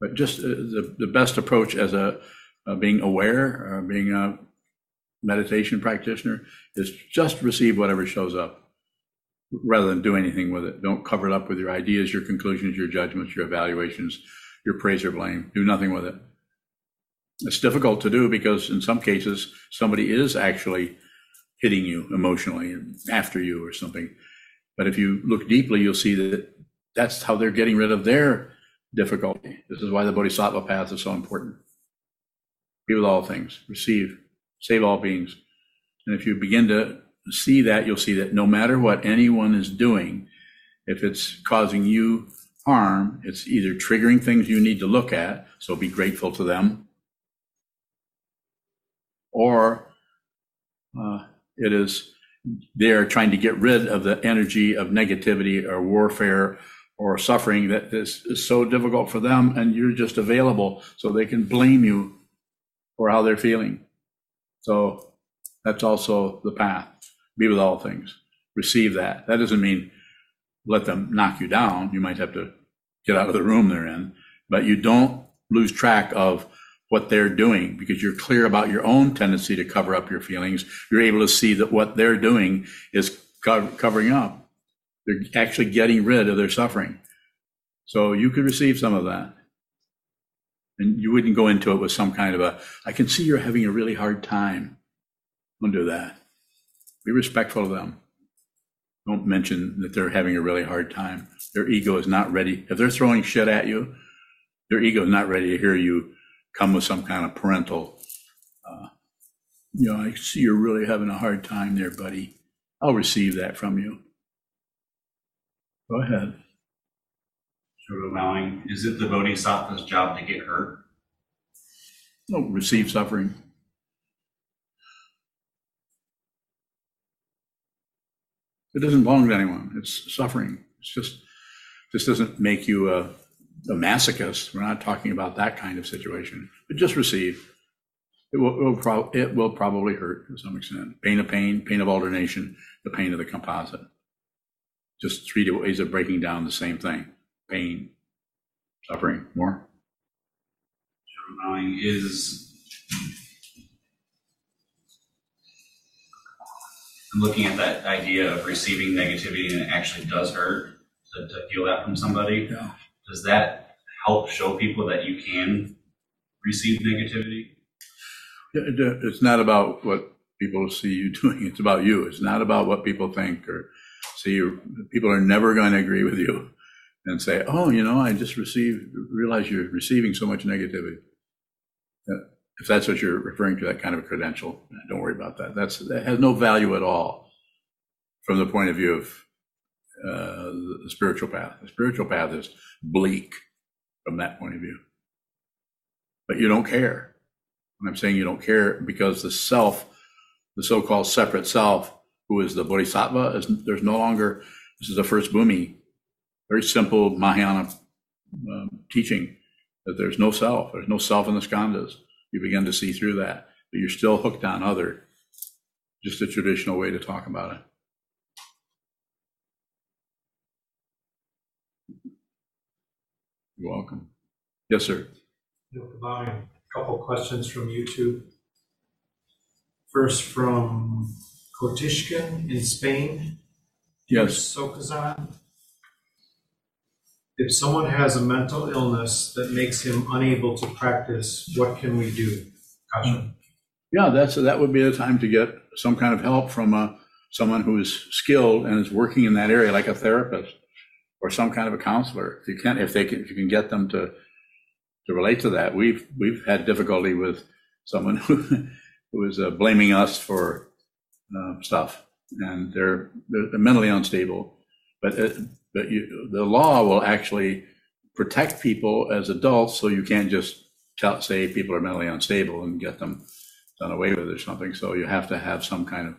but just uh, the, the best approach as a, uh, being aware, or being a meditation practitioner is just receive whatever shows up rather than do anything with it. Don't cover it up with your ideas, your conclusions, your judgments, your evaluations, your praise or blame. Do nothing with it. It's difficult to do because in some cases, somebody is actually hitting you emotionally after you or something. But if you look deeply, you'll see that that's how they're getting rid of their difficulty. This is why the Bodhisattva path is so important. Be with all things, receive, save all beings. And if you begin to see that, you'll see that no matter what anyone is doing, if it's causing you harm, it's either triggering things you need to look at, so be grateful to them, or uh, it is they're trying to get rid of the energy of negativity or warfare or suffering that is, is so difficult for them, and you're just available so they can blame you for how they're feeling. So that's also the path. Be with all things. Receive that. That doesn't mean let them knock you down. You might have to get out of the room they're in, but you don't lose track of what they're doing because you're clear about your own tendency to cover up your feelings. You're able to see that what they're doing is co- covering up. They're actually getting rid of their suffering. So you could receive some of that. And you wouldn't go into it with some kind of a, I can see you're having a really hard time. Don't do that. Be respectful of them. Don't mention that they're having a really hard time. Their ego is not ready. If they're throwing shit at you, their ego is not ready to hear you come with some kind of parental, uh, you know, I see you're really having a hard time there, buddy. I'll receive that from you. Go ahead. Sort bowing. Is it the bodhisattva's job to get hurt? No, receive suffering. It doesn't belong to anyone. It's suffering. It's just, this doesn't make you a, a masochist. We're not talking about that kind of situation. But just receive. It will, it will, prob- it will probably hurt to some extent. Pain of pain, pain of alternation, the pain of the composite. Just three ways of breaking down the same thing. Pain, suffering, more. Is and looking at that idea of receiving negativity and it actually does hurt to, to feel that from somebody. Yeah. Does that help show people that you can receive negativity? It- it- It's not about what people see you doing. It's about you. It's not about what people think or see you. People are never going to agree with you and say, oh, you know, I just received, realize you're receiving so much negativity. If that's what you're referring to, that kind of a credential, don't worry about that. That's, that has no value at all from the point of view of uh, the the spiritual path. The spiritual path is bleak from that point of view. But you don't care. And I'm saying you don't care because the self, the so-called separate self, who is the bodhisattva, is there's no longer. This is the first bhumi, very simple Mahayana um, teaching that there's no self. There's no self in the skandhas. You begin to see through that, but you're still hooked on other. Just a traditional way to talk about it. You're welcome. Yes, sir. A couple questions from YouTube. First from Kotishkin in Spain. Yes. Sokuzan. If someone has a mental illness that makes him unable to practice, what can we do? Gotcha. Yeah, that's, that would be the time to get some kind of help from uh, someone who is skilled and is working in that area, like a therapist or some kind of a counselor. If you can, if they can, if you can get them to, to relate to that. We've, we've had difficulty with someone who, who is uh, blaming us for uh, stuff and they're, they're mentally unstable. But, it, but you, the law will actually protect people as adults, so you can't just tell, say people are mentally unstable and get them done away with or something. So you have to have some kind of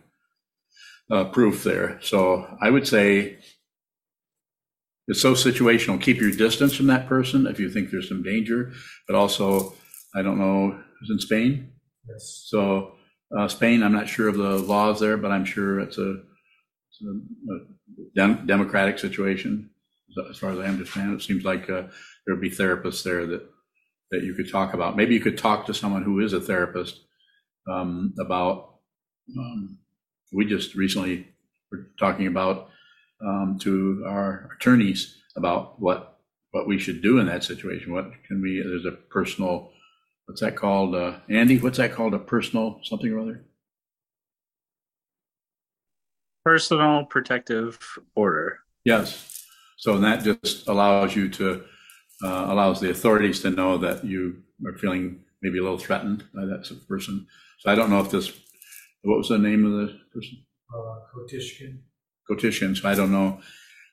uh, proof there. So I would say it's so situational. Keep your distance from that person if you think there's some danger. But also, I don't know, is in Spain. Yes. So uh, Spain, I'm not sure of the laws there, but I'm sure it's a, it's a, a dem- democratic situation. As far as I understand, it seems like uh, there'd be therapists there that that you could talk about. Maybe you could talk to someone who is a therapist um, about. Um, we just recently were talking about um, to our attorneys about what what we should do in that situation. What can we? There's a personal. What's that called, uh, Andy? What's that called? A personal something or other? Personal protective order. Yes. So that just allows you to uh, allows the authorities to know that you are feeling maybe a little threatened by that person. So I don't know if this. What was the name of the person? Uh, Kotishkin. Quotition. So I don't know.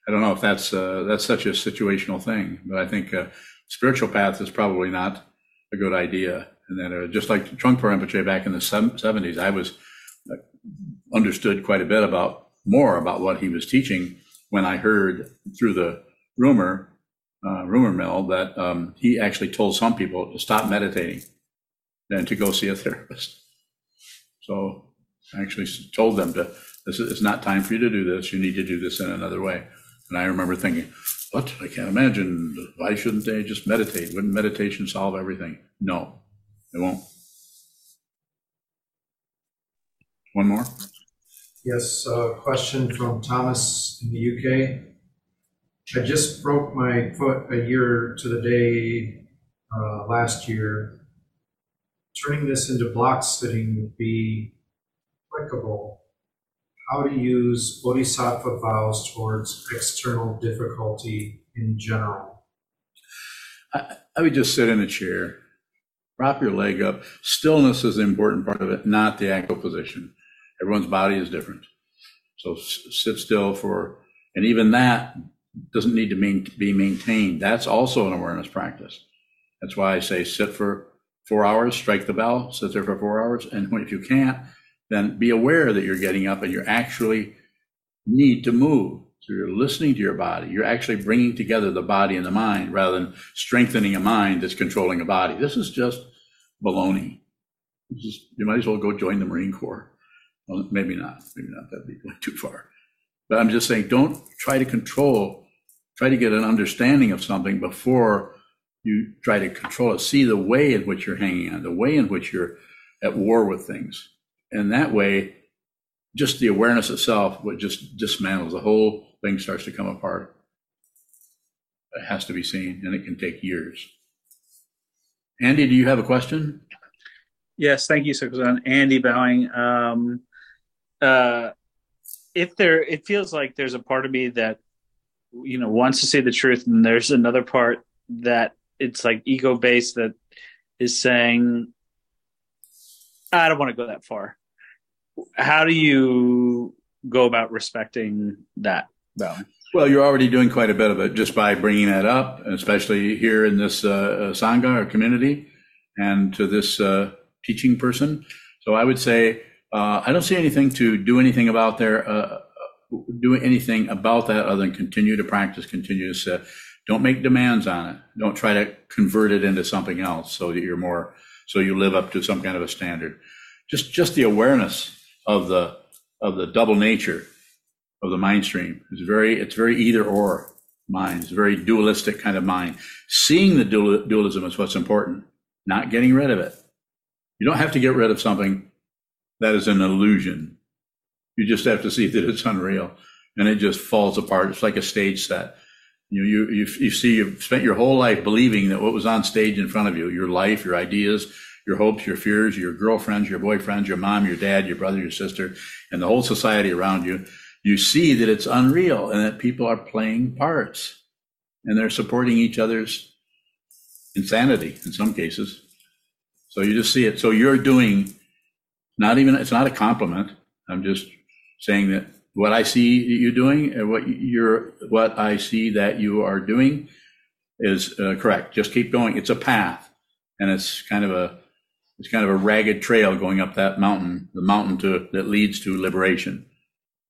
I don't know if that's uh, that's such a situational thing. But I think uh, spiritual path is probably not a good idea. And then uh, just like Trungpa Rinpoche back in the seventies, I was understood quite a bit about more about what he was teaching when I heard through the rumor uh, rumor mill that um, he actually told some people to stop meditating and to go see a therapist. So I actually told them to this is it's not time for you to do this. You need to do this in another way. And I remember thinking, what? I can't imagine. Why shouldn't they just meditate? Wouldn't meditation solve everything? No, it won't. One more. Yes, uh, question from Thomas in the UK. I just broke my foot a year to the day uh, last year. Turning this into block sitting would be applicable. How to use bodhisattva vows towards external difficulty in general. I, I would just sit in a chair, prop your leg up. Stillness is the important part of it, not the ankle position. Everyone's body is different. So sit still for, and even that doesn't need to main, be maintained. That's also an awareness practice. That's why I say sit for four hours, strike the bell, sit there for four hours. And if you can't, then be aware that you're getting up and you actually need to move. So you're listening to your body. You're actually bringing together the body and the mind rather than strengthening a mind that's controlling a body. This is just baloney. You might as well go join the Marine Corps. Well, maybe not. Maybe not. That'd be going too far. But I'm just saying, don't try to control. Try to get an understanding of something before you try to control it. See the way in which you're hanging on, the way in which you're at war with things. And that way, just the awareness itself, what just dismantles the whole thing starts to come apart. It has to be seen, and it can take years. Andy, do you have a question? Yes, thank you, Susan. Andy Bowing. Um, uh, if there, it feels like there's a part of me that, you know, wants to say the truth, and there's another part that it's like ego based that is saying, I don't want to go that far. How do you go about respecting that, Bowing? Well, you're already doing quite a bit of it just by bringing that up, especially here in this uh, Sangha or community and to this uh, teaching person. So I would say, uh, I don't see anything to do anything about there, uh, do anything about that other than continue to practice, continue to sit. Don't make demands on it. Don't try to convert it into something else so that you're more, so you live up to some kind of a standard. Just, just the awareness of the, of the double nature of the mind stream. It's very, it's very either or mind. It's a very dualistic kind of mind. Seeing the dual, dualism is what's important, not getting rid of it. You don't have to get rid of something that is an illusion. You just have to see that it's unreal and it just falls apart. It's like a stage set. You, you, you, you see, you've spent your whole life believing that what was on stage in front of you, your life, your ideas, your hopes, your fears, your girlfriends, your boyfriends, your mom, your dad, your brother, your sister, and the whole society around you you see that it's unreal and that people are playing parts and they're supporting each other's insanity in some cases. So you just see it. So you're doing not even, it's not a compliment. I'm just saying that what I see you doing and what you're, what I see that you are doing is uh, correct. Just keep going. It's a path and it's kind of a, it's kind of a ragged trail going up that mountain, the mountain to, that leads to liberation.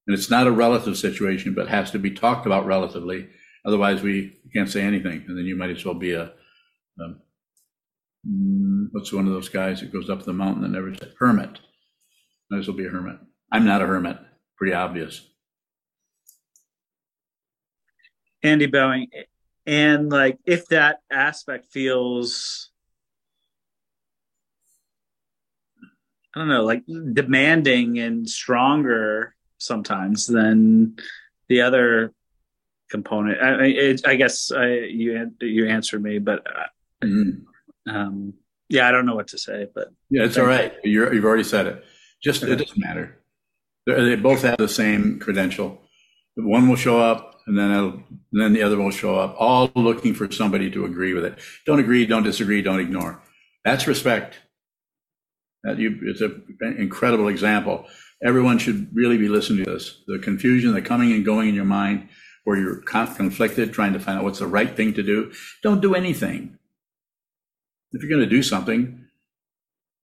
And it's not a relative situation, but has to be talked about relatively. Otherwise, we can't say anything. And then you might as well be a, um, mm, what's one of those guys that goes up the mountain and never said hermit? Might as well be a hermit. I'm not a hermit. Pretty obvious. Andy Bowing, and like if that aspect feels, I don't know, like demanding and stronger sometimes than the other component. I, it, I guess I, you you answered me, but uh, Mm-hmm. um, yeah, I don't know what to say. But Yeah, it's all right. You're, you've already said it. Just, it doesn't matter. They're, they both have the same credential. One will show up and then it'll, and then the other will show up, all looking for somebody to agree with it. Don't agree, don't disagree, don't ignore. That's respect. That you, it's a- an incredible example. Everyone should really be listening to this. The confusion, the coming and going in your mind, where you're conflicted, trying to find out what's the right thing to do. Don't do anything. If you're going to do something,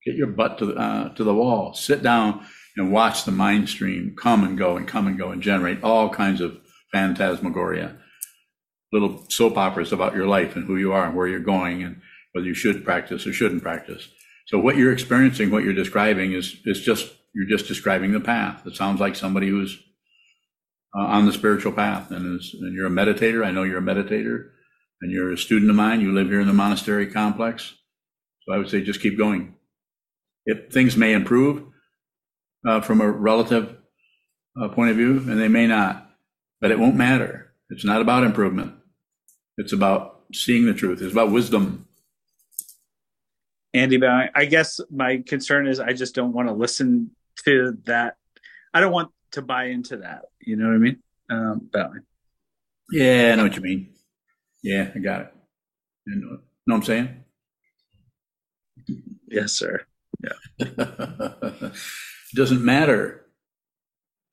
get your butt to the, uh, to the wall, sit down and watch the mind stream come and go and come and go and generate all kinds of phantasmagoria, little soap operas about your life and who you are and where you're going and whether you should practice or shouldn't practice. So what you're experiencing, what you're describing is, is just, you're just describing the path. It sounds like somebody who's uh, on the spiritual path and is, and you're a meditator. I know you're a meditator and you're a student of mine. You live here in the monastery complex. So I would say just keep going. If things may improve uh, from a relative uh, point of view, and they may not, but it won't matter. It's not about improvement. It's about seeing the truth. It's about wisdom. Andy I guess my concern is I just don't want to listen to that. I don't want to buy into that. You know what I mean? Um. Yeah, I know what you mean. Yeah, I got it. You know, know what I'm saying? Yes, sir. It doesn't matter.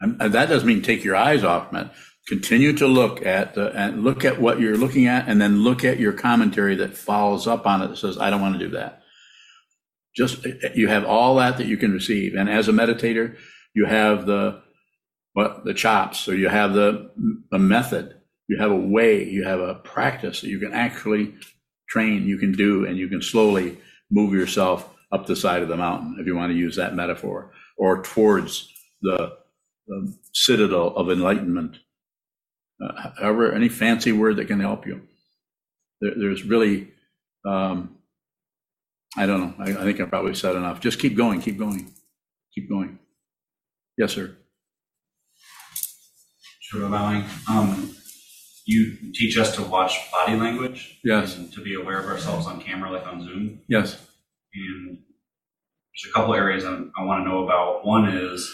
And that doesn't mean take your eyes off it. Continue to look at the, and look at what you're looking at, and then look at your commentary that follows up on it that says, "I don't want to do that." Just eh, eh, you have all that that you can receive, and as a meditator, you have the what the chops, or you have the the method, you have a way, you have a practice that you can actually train, you can do, and you can slowly move yourself up the side of the mountain, if you want to use that metaphor, or towards the, the citadel of enlightenment. Uh, however, any fancy word that can help you. There, there's really, um, I don't know. I, I think I probably said enough. Just keep going, keep going, keep going. Yes, sir. Bowing. Um, you teach us to watch body language. Yes. And to be aware of ourselves on camera, like on Zoom. Yes. And there's a couple areas I, I want to know about. One is,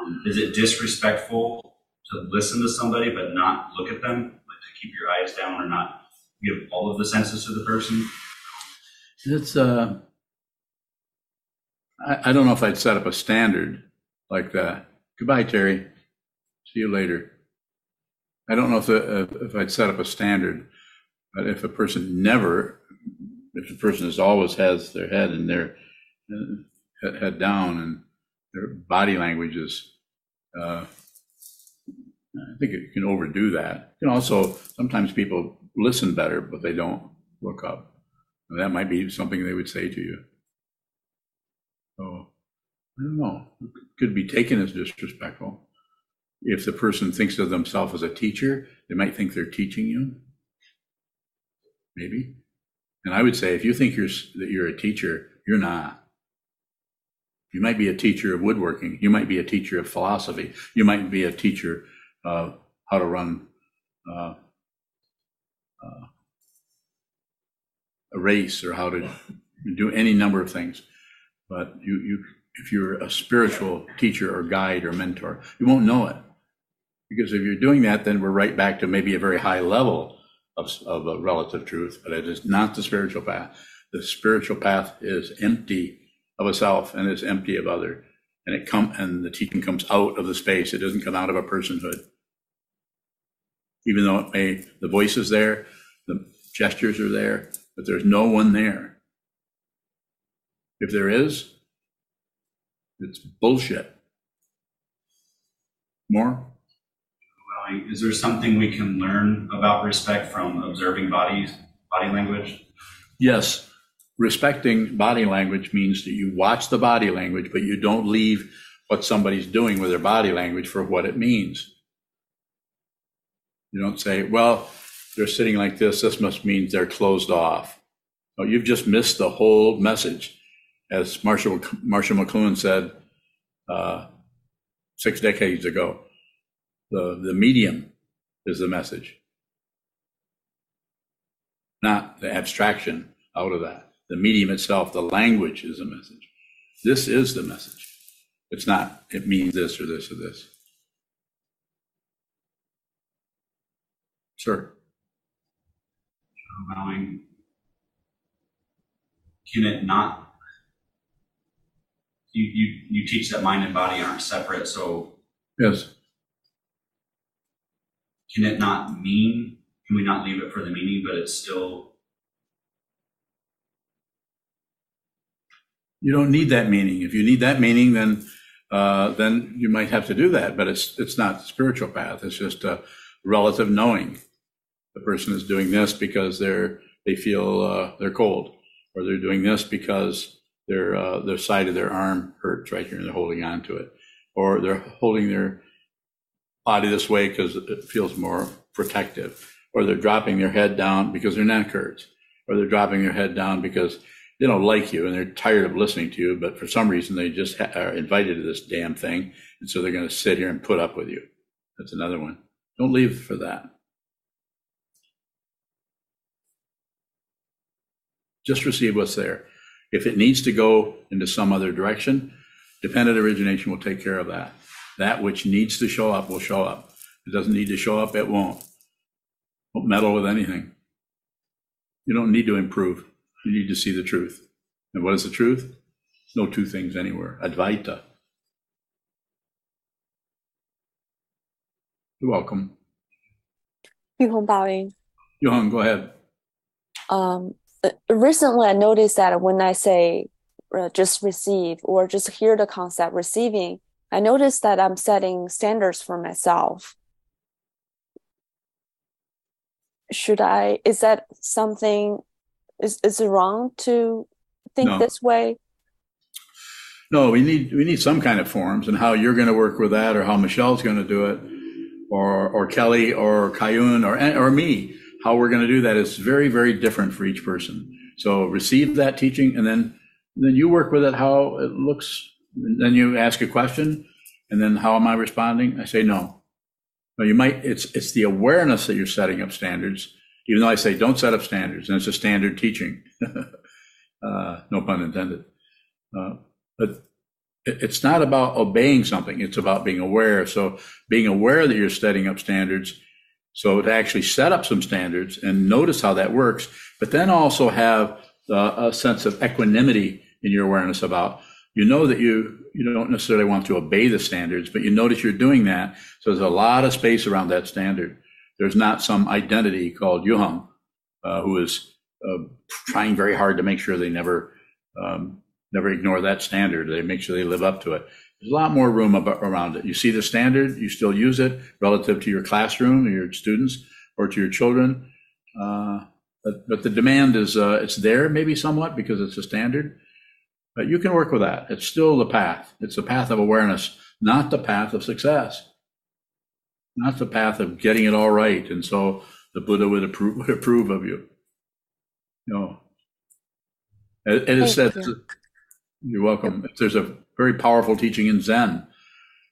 um, is it disrespectful to listen to somebody but not look at them, like to keep your eyes down or not give all of the senses to the person? It's, uh, I, I don't know if I'd set up a standard like that. Goodbye, Terry. See you later. I don't know if, uh, if I'd set up a standard, but if a person never, if the person is always has their head and their uh, head- down and their body language is, uh, I think it can overdo that. You can also, sometimes people listen better, but they don't look up. And That might be something they would say to you. So, I don't know, It could be taken as disrespectful. If the person thinks of themselves as a teacher, they might think they're teaching you. Maybe. And I would say, if you think you're, that you're a teacher, you're not. You might be a teacher of woodworking. You might be a teacher of philosophy. You might be a teacher of how to run uh, uh, a race or how to do any number of things. But you, you, if you're a spiritual teacher or guide or mentor, you won't know it. Because if you're doing that, then we're right back to maybe a very high level of, of a relative truth, but it is not the spiritual path. The spiritual path is empty of a self and is empty of other. And it come, and the teaching comes out of the space. It doesn't come out of a personhood. Even though it may, the voice is there, the gestures are there, but there's no one there. If there is, it's bullshit. More? Is there something we can learn about respect from observing bodies, body language? Yes. Respecting body language means that you watch the body language, but you don't leave what somebody's doing with their body language for what it means. You don't say, well, they're sitting like this. This must mean they're closed off. No, you've just missed the whole message. As Marshall, Marshall McLuhan said uh, six decades ago, the, the medium is the message, not the abstraction out of that. The medium itself, the language is the message. This is the message. It's not, it means this or this or this. Sir. Bowing. Can it not? You, you, you teach that mind and body aren't separate, so Yes. Can it not mean, can we not leave it for the meaning, but it's still, You don't need that meaning. If you need that meaning, then uh, then you might have to do that. But it's it's not spiritual path. It's just a relative knowing. The person is doing this because they're they feel uh, they're cold, or they're doing this because their uh, their side of their arm hurts right here and they're holding on to it, or they're holding their body this way because it feels more protective, or they're dropping their head down because their neck hurts, or they're dropping their head down because they don't like you and they're tired of listening to you, but for some reason they just ha- are invited to this damn thing. And so they're going to sit here and put up with you. That's another one. Don't leave for that. Just receive what's there. If it needs to go into some other direction, dependent origination will take care of that. That which needs to show up will show up. If it doesn't need to show up, it won't. Don't meddle with anything. You don't need to improve. You need to see the truth. And what is the truth? No two things anywhere. Advaita. You're welcome. Yuhong bowing. Yuhong, go ahead. Um, recently, I noticed that when I say uh, just receive or just hear the concept receiving, I noticed that I'm setting standards for myself. Should I, is that something, is, is it wrong to think No. this way? No, we need we need some kind of forms and how you're going to work with that, or how Michelle's going to do it, or or Kelly, or Kayun, or or me. How we're going to do that is very very different for each person. So receive that teaching, and then then you work with it how it looks. Then you ask a question, and then how am I responding? I say no. Well, you might, it's, it's the awareness that you're setting up standards, even though I say don't set up standards, and it's a standard teaching. uh, no pun intended. Uh, but it's not about obeying something, it's about being aware. So being aware that you're setting up standards, so to actually set up some standards and notice how that works, but then also have uh, a sense of equanimity in your awareness about you know that you you don't necessarily want to obey the standards, but you notice you're doing that. So there's a lot of space around that standard. There's not some identity called Yuhang, uh, who is uh, trying very hard to make sure they never um, never ignore that standard. They make sure they live up to it. There's a lot more room about, around it. You see the standard, you still use it relative to your classroom, or your students, or to your children. Uh, but, but the demand is uh, it's there maybe somewhat because it's a standard but you can work with that. It's still the path. It's the path of awareness, not the path of success, not the path of getting it all right. And so the Buddha would approve, would approve of you. You know, it, it is said, you. you're welcome. There's a very powerful teaching in Zen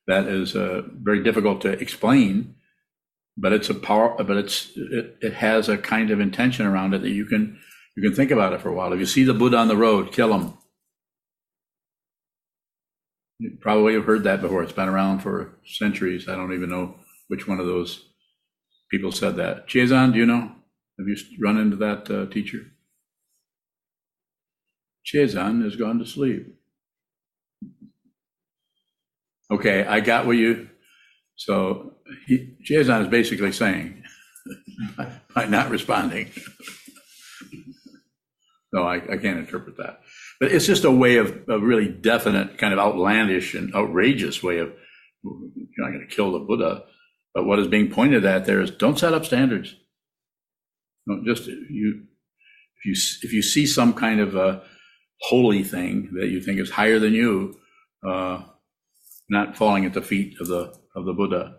that is uh, very difficult to explain, but it's a power, but it's, it, it has a kind of intention around it that you can, you can think about it for a while. If you see the Buddha on the road, kill him. You probably have heard that before. It's been around for centuries. I don't even know which one of those people said that. Chiazan, do you know? Have you run into that uh, teacher? Chiazan has gone to sleep. Okay, I got what you. So he, Chiazan is basically saying, by not responding. no, I, I can't interpret that. But it's just a way of a really definite, kind of outlandish and outrageous way of you're not going to kill the Buddha. But what is being pointed at there is don't set up standards. Don't just you if you if you see some kind of a holy thing that you think is higher than you, uh, not falling at the feet of the of the Buddha,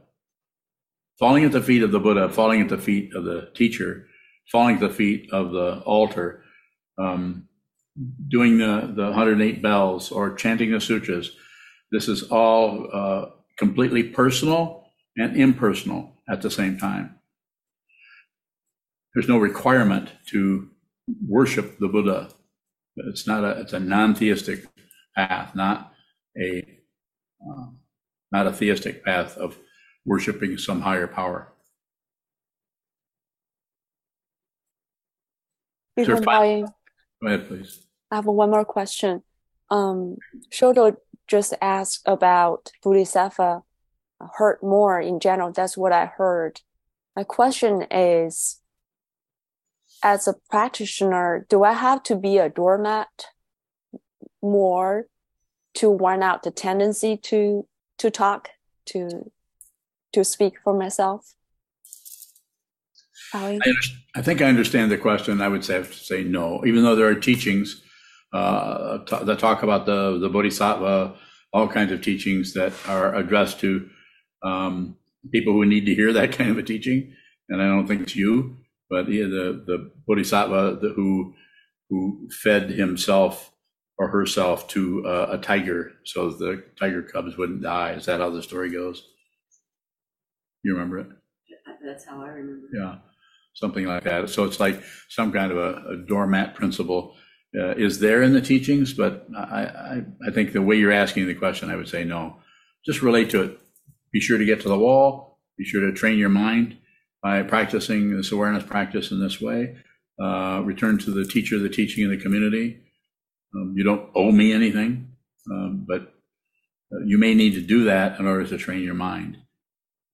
falling at the feet of the Buddha, falling at the feet of the teacher, falling at the feet of the altar. Um, doing the, the 108 bells or chanting the sutras. This is all uh, completely personal and impersonal at the same time. There's no requirement to worship the Buddha. It's not a it's a non-theistic path, not a uh, not a theistic path of worshiping some higher power. Is there Before Go ahead, please. I have one more question. Um, Shoto just asked about Bodhisattva hurt more in general. That's what I heard. My question is, as a practitioner, do I have to be a doormat more to warn out the tendency to to talk, to to speak for myself? I, I think I understand the question. I would have to say no, even though there are teachings uh, t- that talk about the, the bodhisattva, all kinds of teachings that are addressed to um, people who need to hear that kind of a teaching. And I don't think it's you, but the, the, the bodhisattva the, who, who fed himself or herself to uh, a tiger so the tiger cubs wouldn't die. Is that how the story goes? You remember it? That's how I remember. Yeah, something like that. So it's like some kind of a, a doormat principle uh, is there in the teachings, but I, I, I think the way you're asking the question, I would say no. Just relate to it. Be sure to get to the wall. Be sure to train your mind by practicing this awareness practice in this way. Uh, return to the teacher, the teaching in the community. Um, you don't owe me anything, um, but uh, you may need to do that in order to train your mind.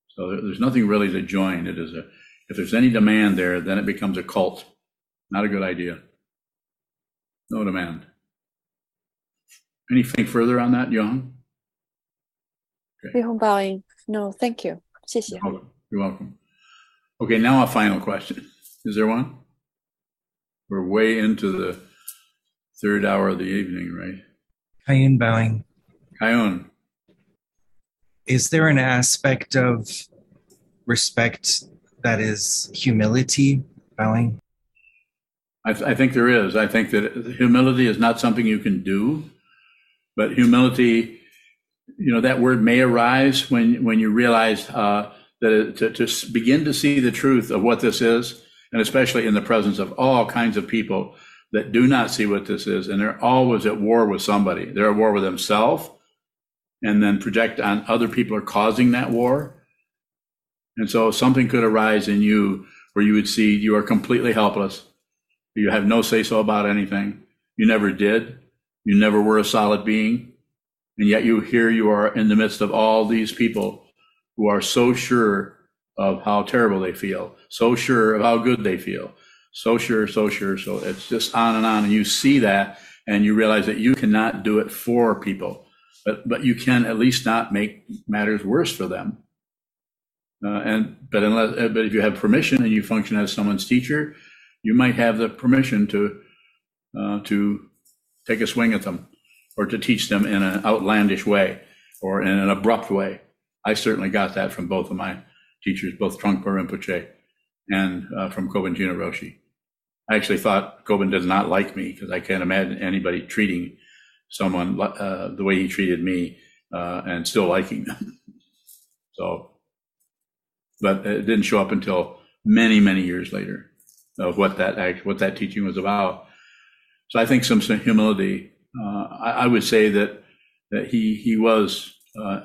So there- there's nothing really to join. It is a, if there's any demand there, then it becomes a cult. Not a good idea. No demand. Anything further on that, Johan? Before bowing. No, thank you. 谢谢。You're welcome. Okay, now a final question. Is there one? We're way into the third hour of the evening, right? Kayun bowing. Kayun, Is there an aspect of respect that is humility bowing? I, th- I think there is. I think that humility is not something you can do, but humility, you know, that word may arise when when you realize uh, that to, to begin to see the truth of what this is, and especially in the presence of all kinds of people that do not see what this is, and they're always at war with somebody. They're at war with themselves, and then project on other people are causing that war. And so something could arise in you where you would see you are completely helpless. You have no say so about anything. You never did. You never were a solid being. And yet you here you are in the midst of all these people who are so sure of how terrible they feel, so sure of how good they feel, so sure, so sure. So it's just on and on. And you see that and you realize that you cannot do it for people, but, but you can at least not make matters worse for them. Uh, and but unless but if you have permission and you function as someone's teacher, you might have the permission to uh, to take a swing at them or to teach them in an outlandish way or in an abrupt way. I certainly got that from both of my teachers, both Trungpa Rinpoche and uh, from Kobun Roshi. I actually thought Kobun does not like me because I can't imagine anybody treating someone uh, the way he treated me uh, and still liking them. so, but it didn't show up until many, many years later of what that what that teaching was about. So I think some, some humility. Uh, I, I, would say that that he he was uh,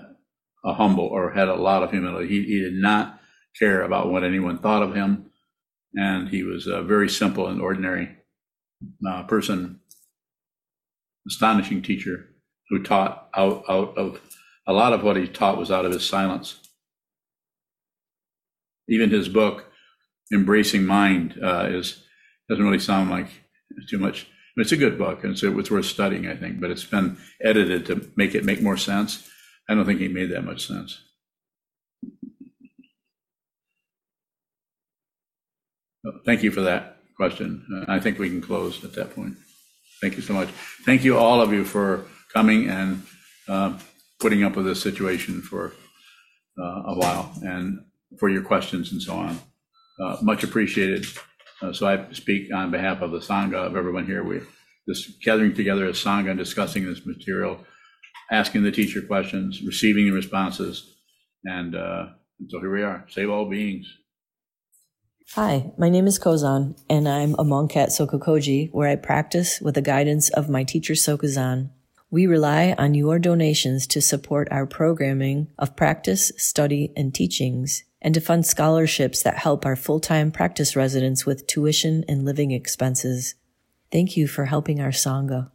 a humble or had a lot of humility. He, he did not care about what anyone thought of him, and he was a very simple and ordinary uh, person. Astonishing teacher who taught out out of a lot of what he taught was out of his silence. Even his book embracing mind uh, is doesn't really sound like too much. It's a good book, and so it's worth studying, I think. But it's been edited to make it make more sense. I don't think he made that much sense. Thank you for that question. Uh, I think we can close at that point. Thank you so much. Thank you, all of you, for coming and uh, putting up with this situation for uh, a while and for your questions and so on uh, much appreciated. Uh, so I speak on behalf of the Sangha of everyone here. We just gathering together as Sangha and discussing this material, asking the teacher questions, receiving the responses, and, uh, and so here we are. Save all beings. Hi, my name is Kozan, and I'm a monk at Sokukoji, where I practice with the guidance of my teacher Sokuzan. We rely on your donations to support our programming of practice, study, and teachings and to fund scholarships that help our full-time practice residents with tuition and living expenses. Thank you for helping our Sangha.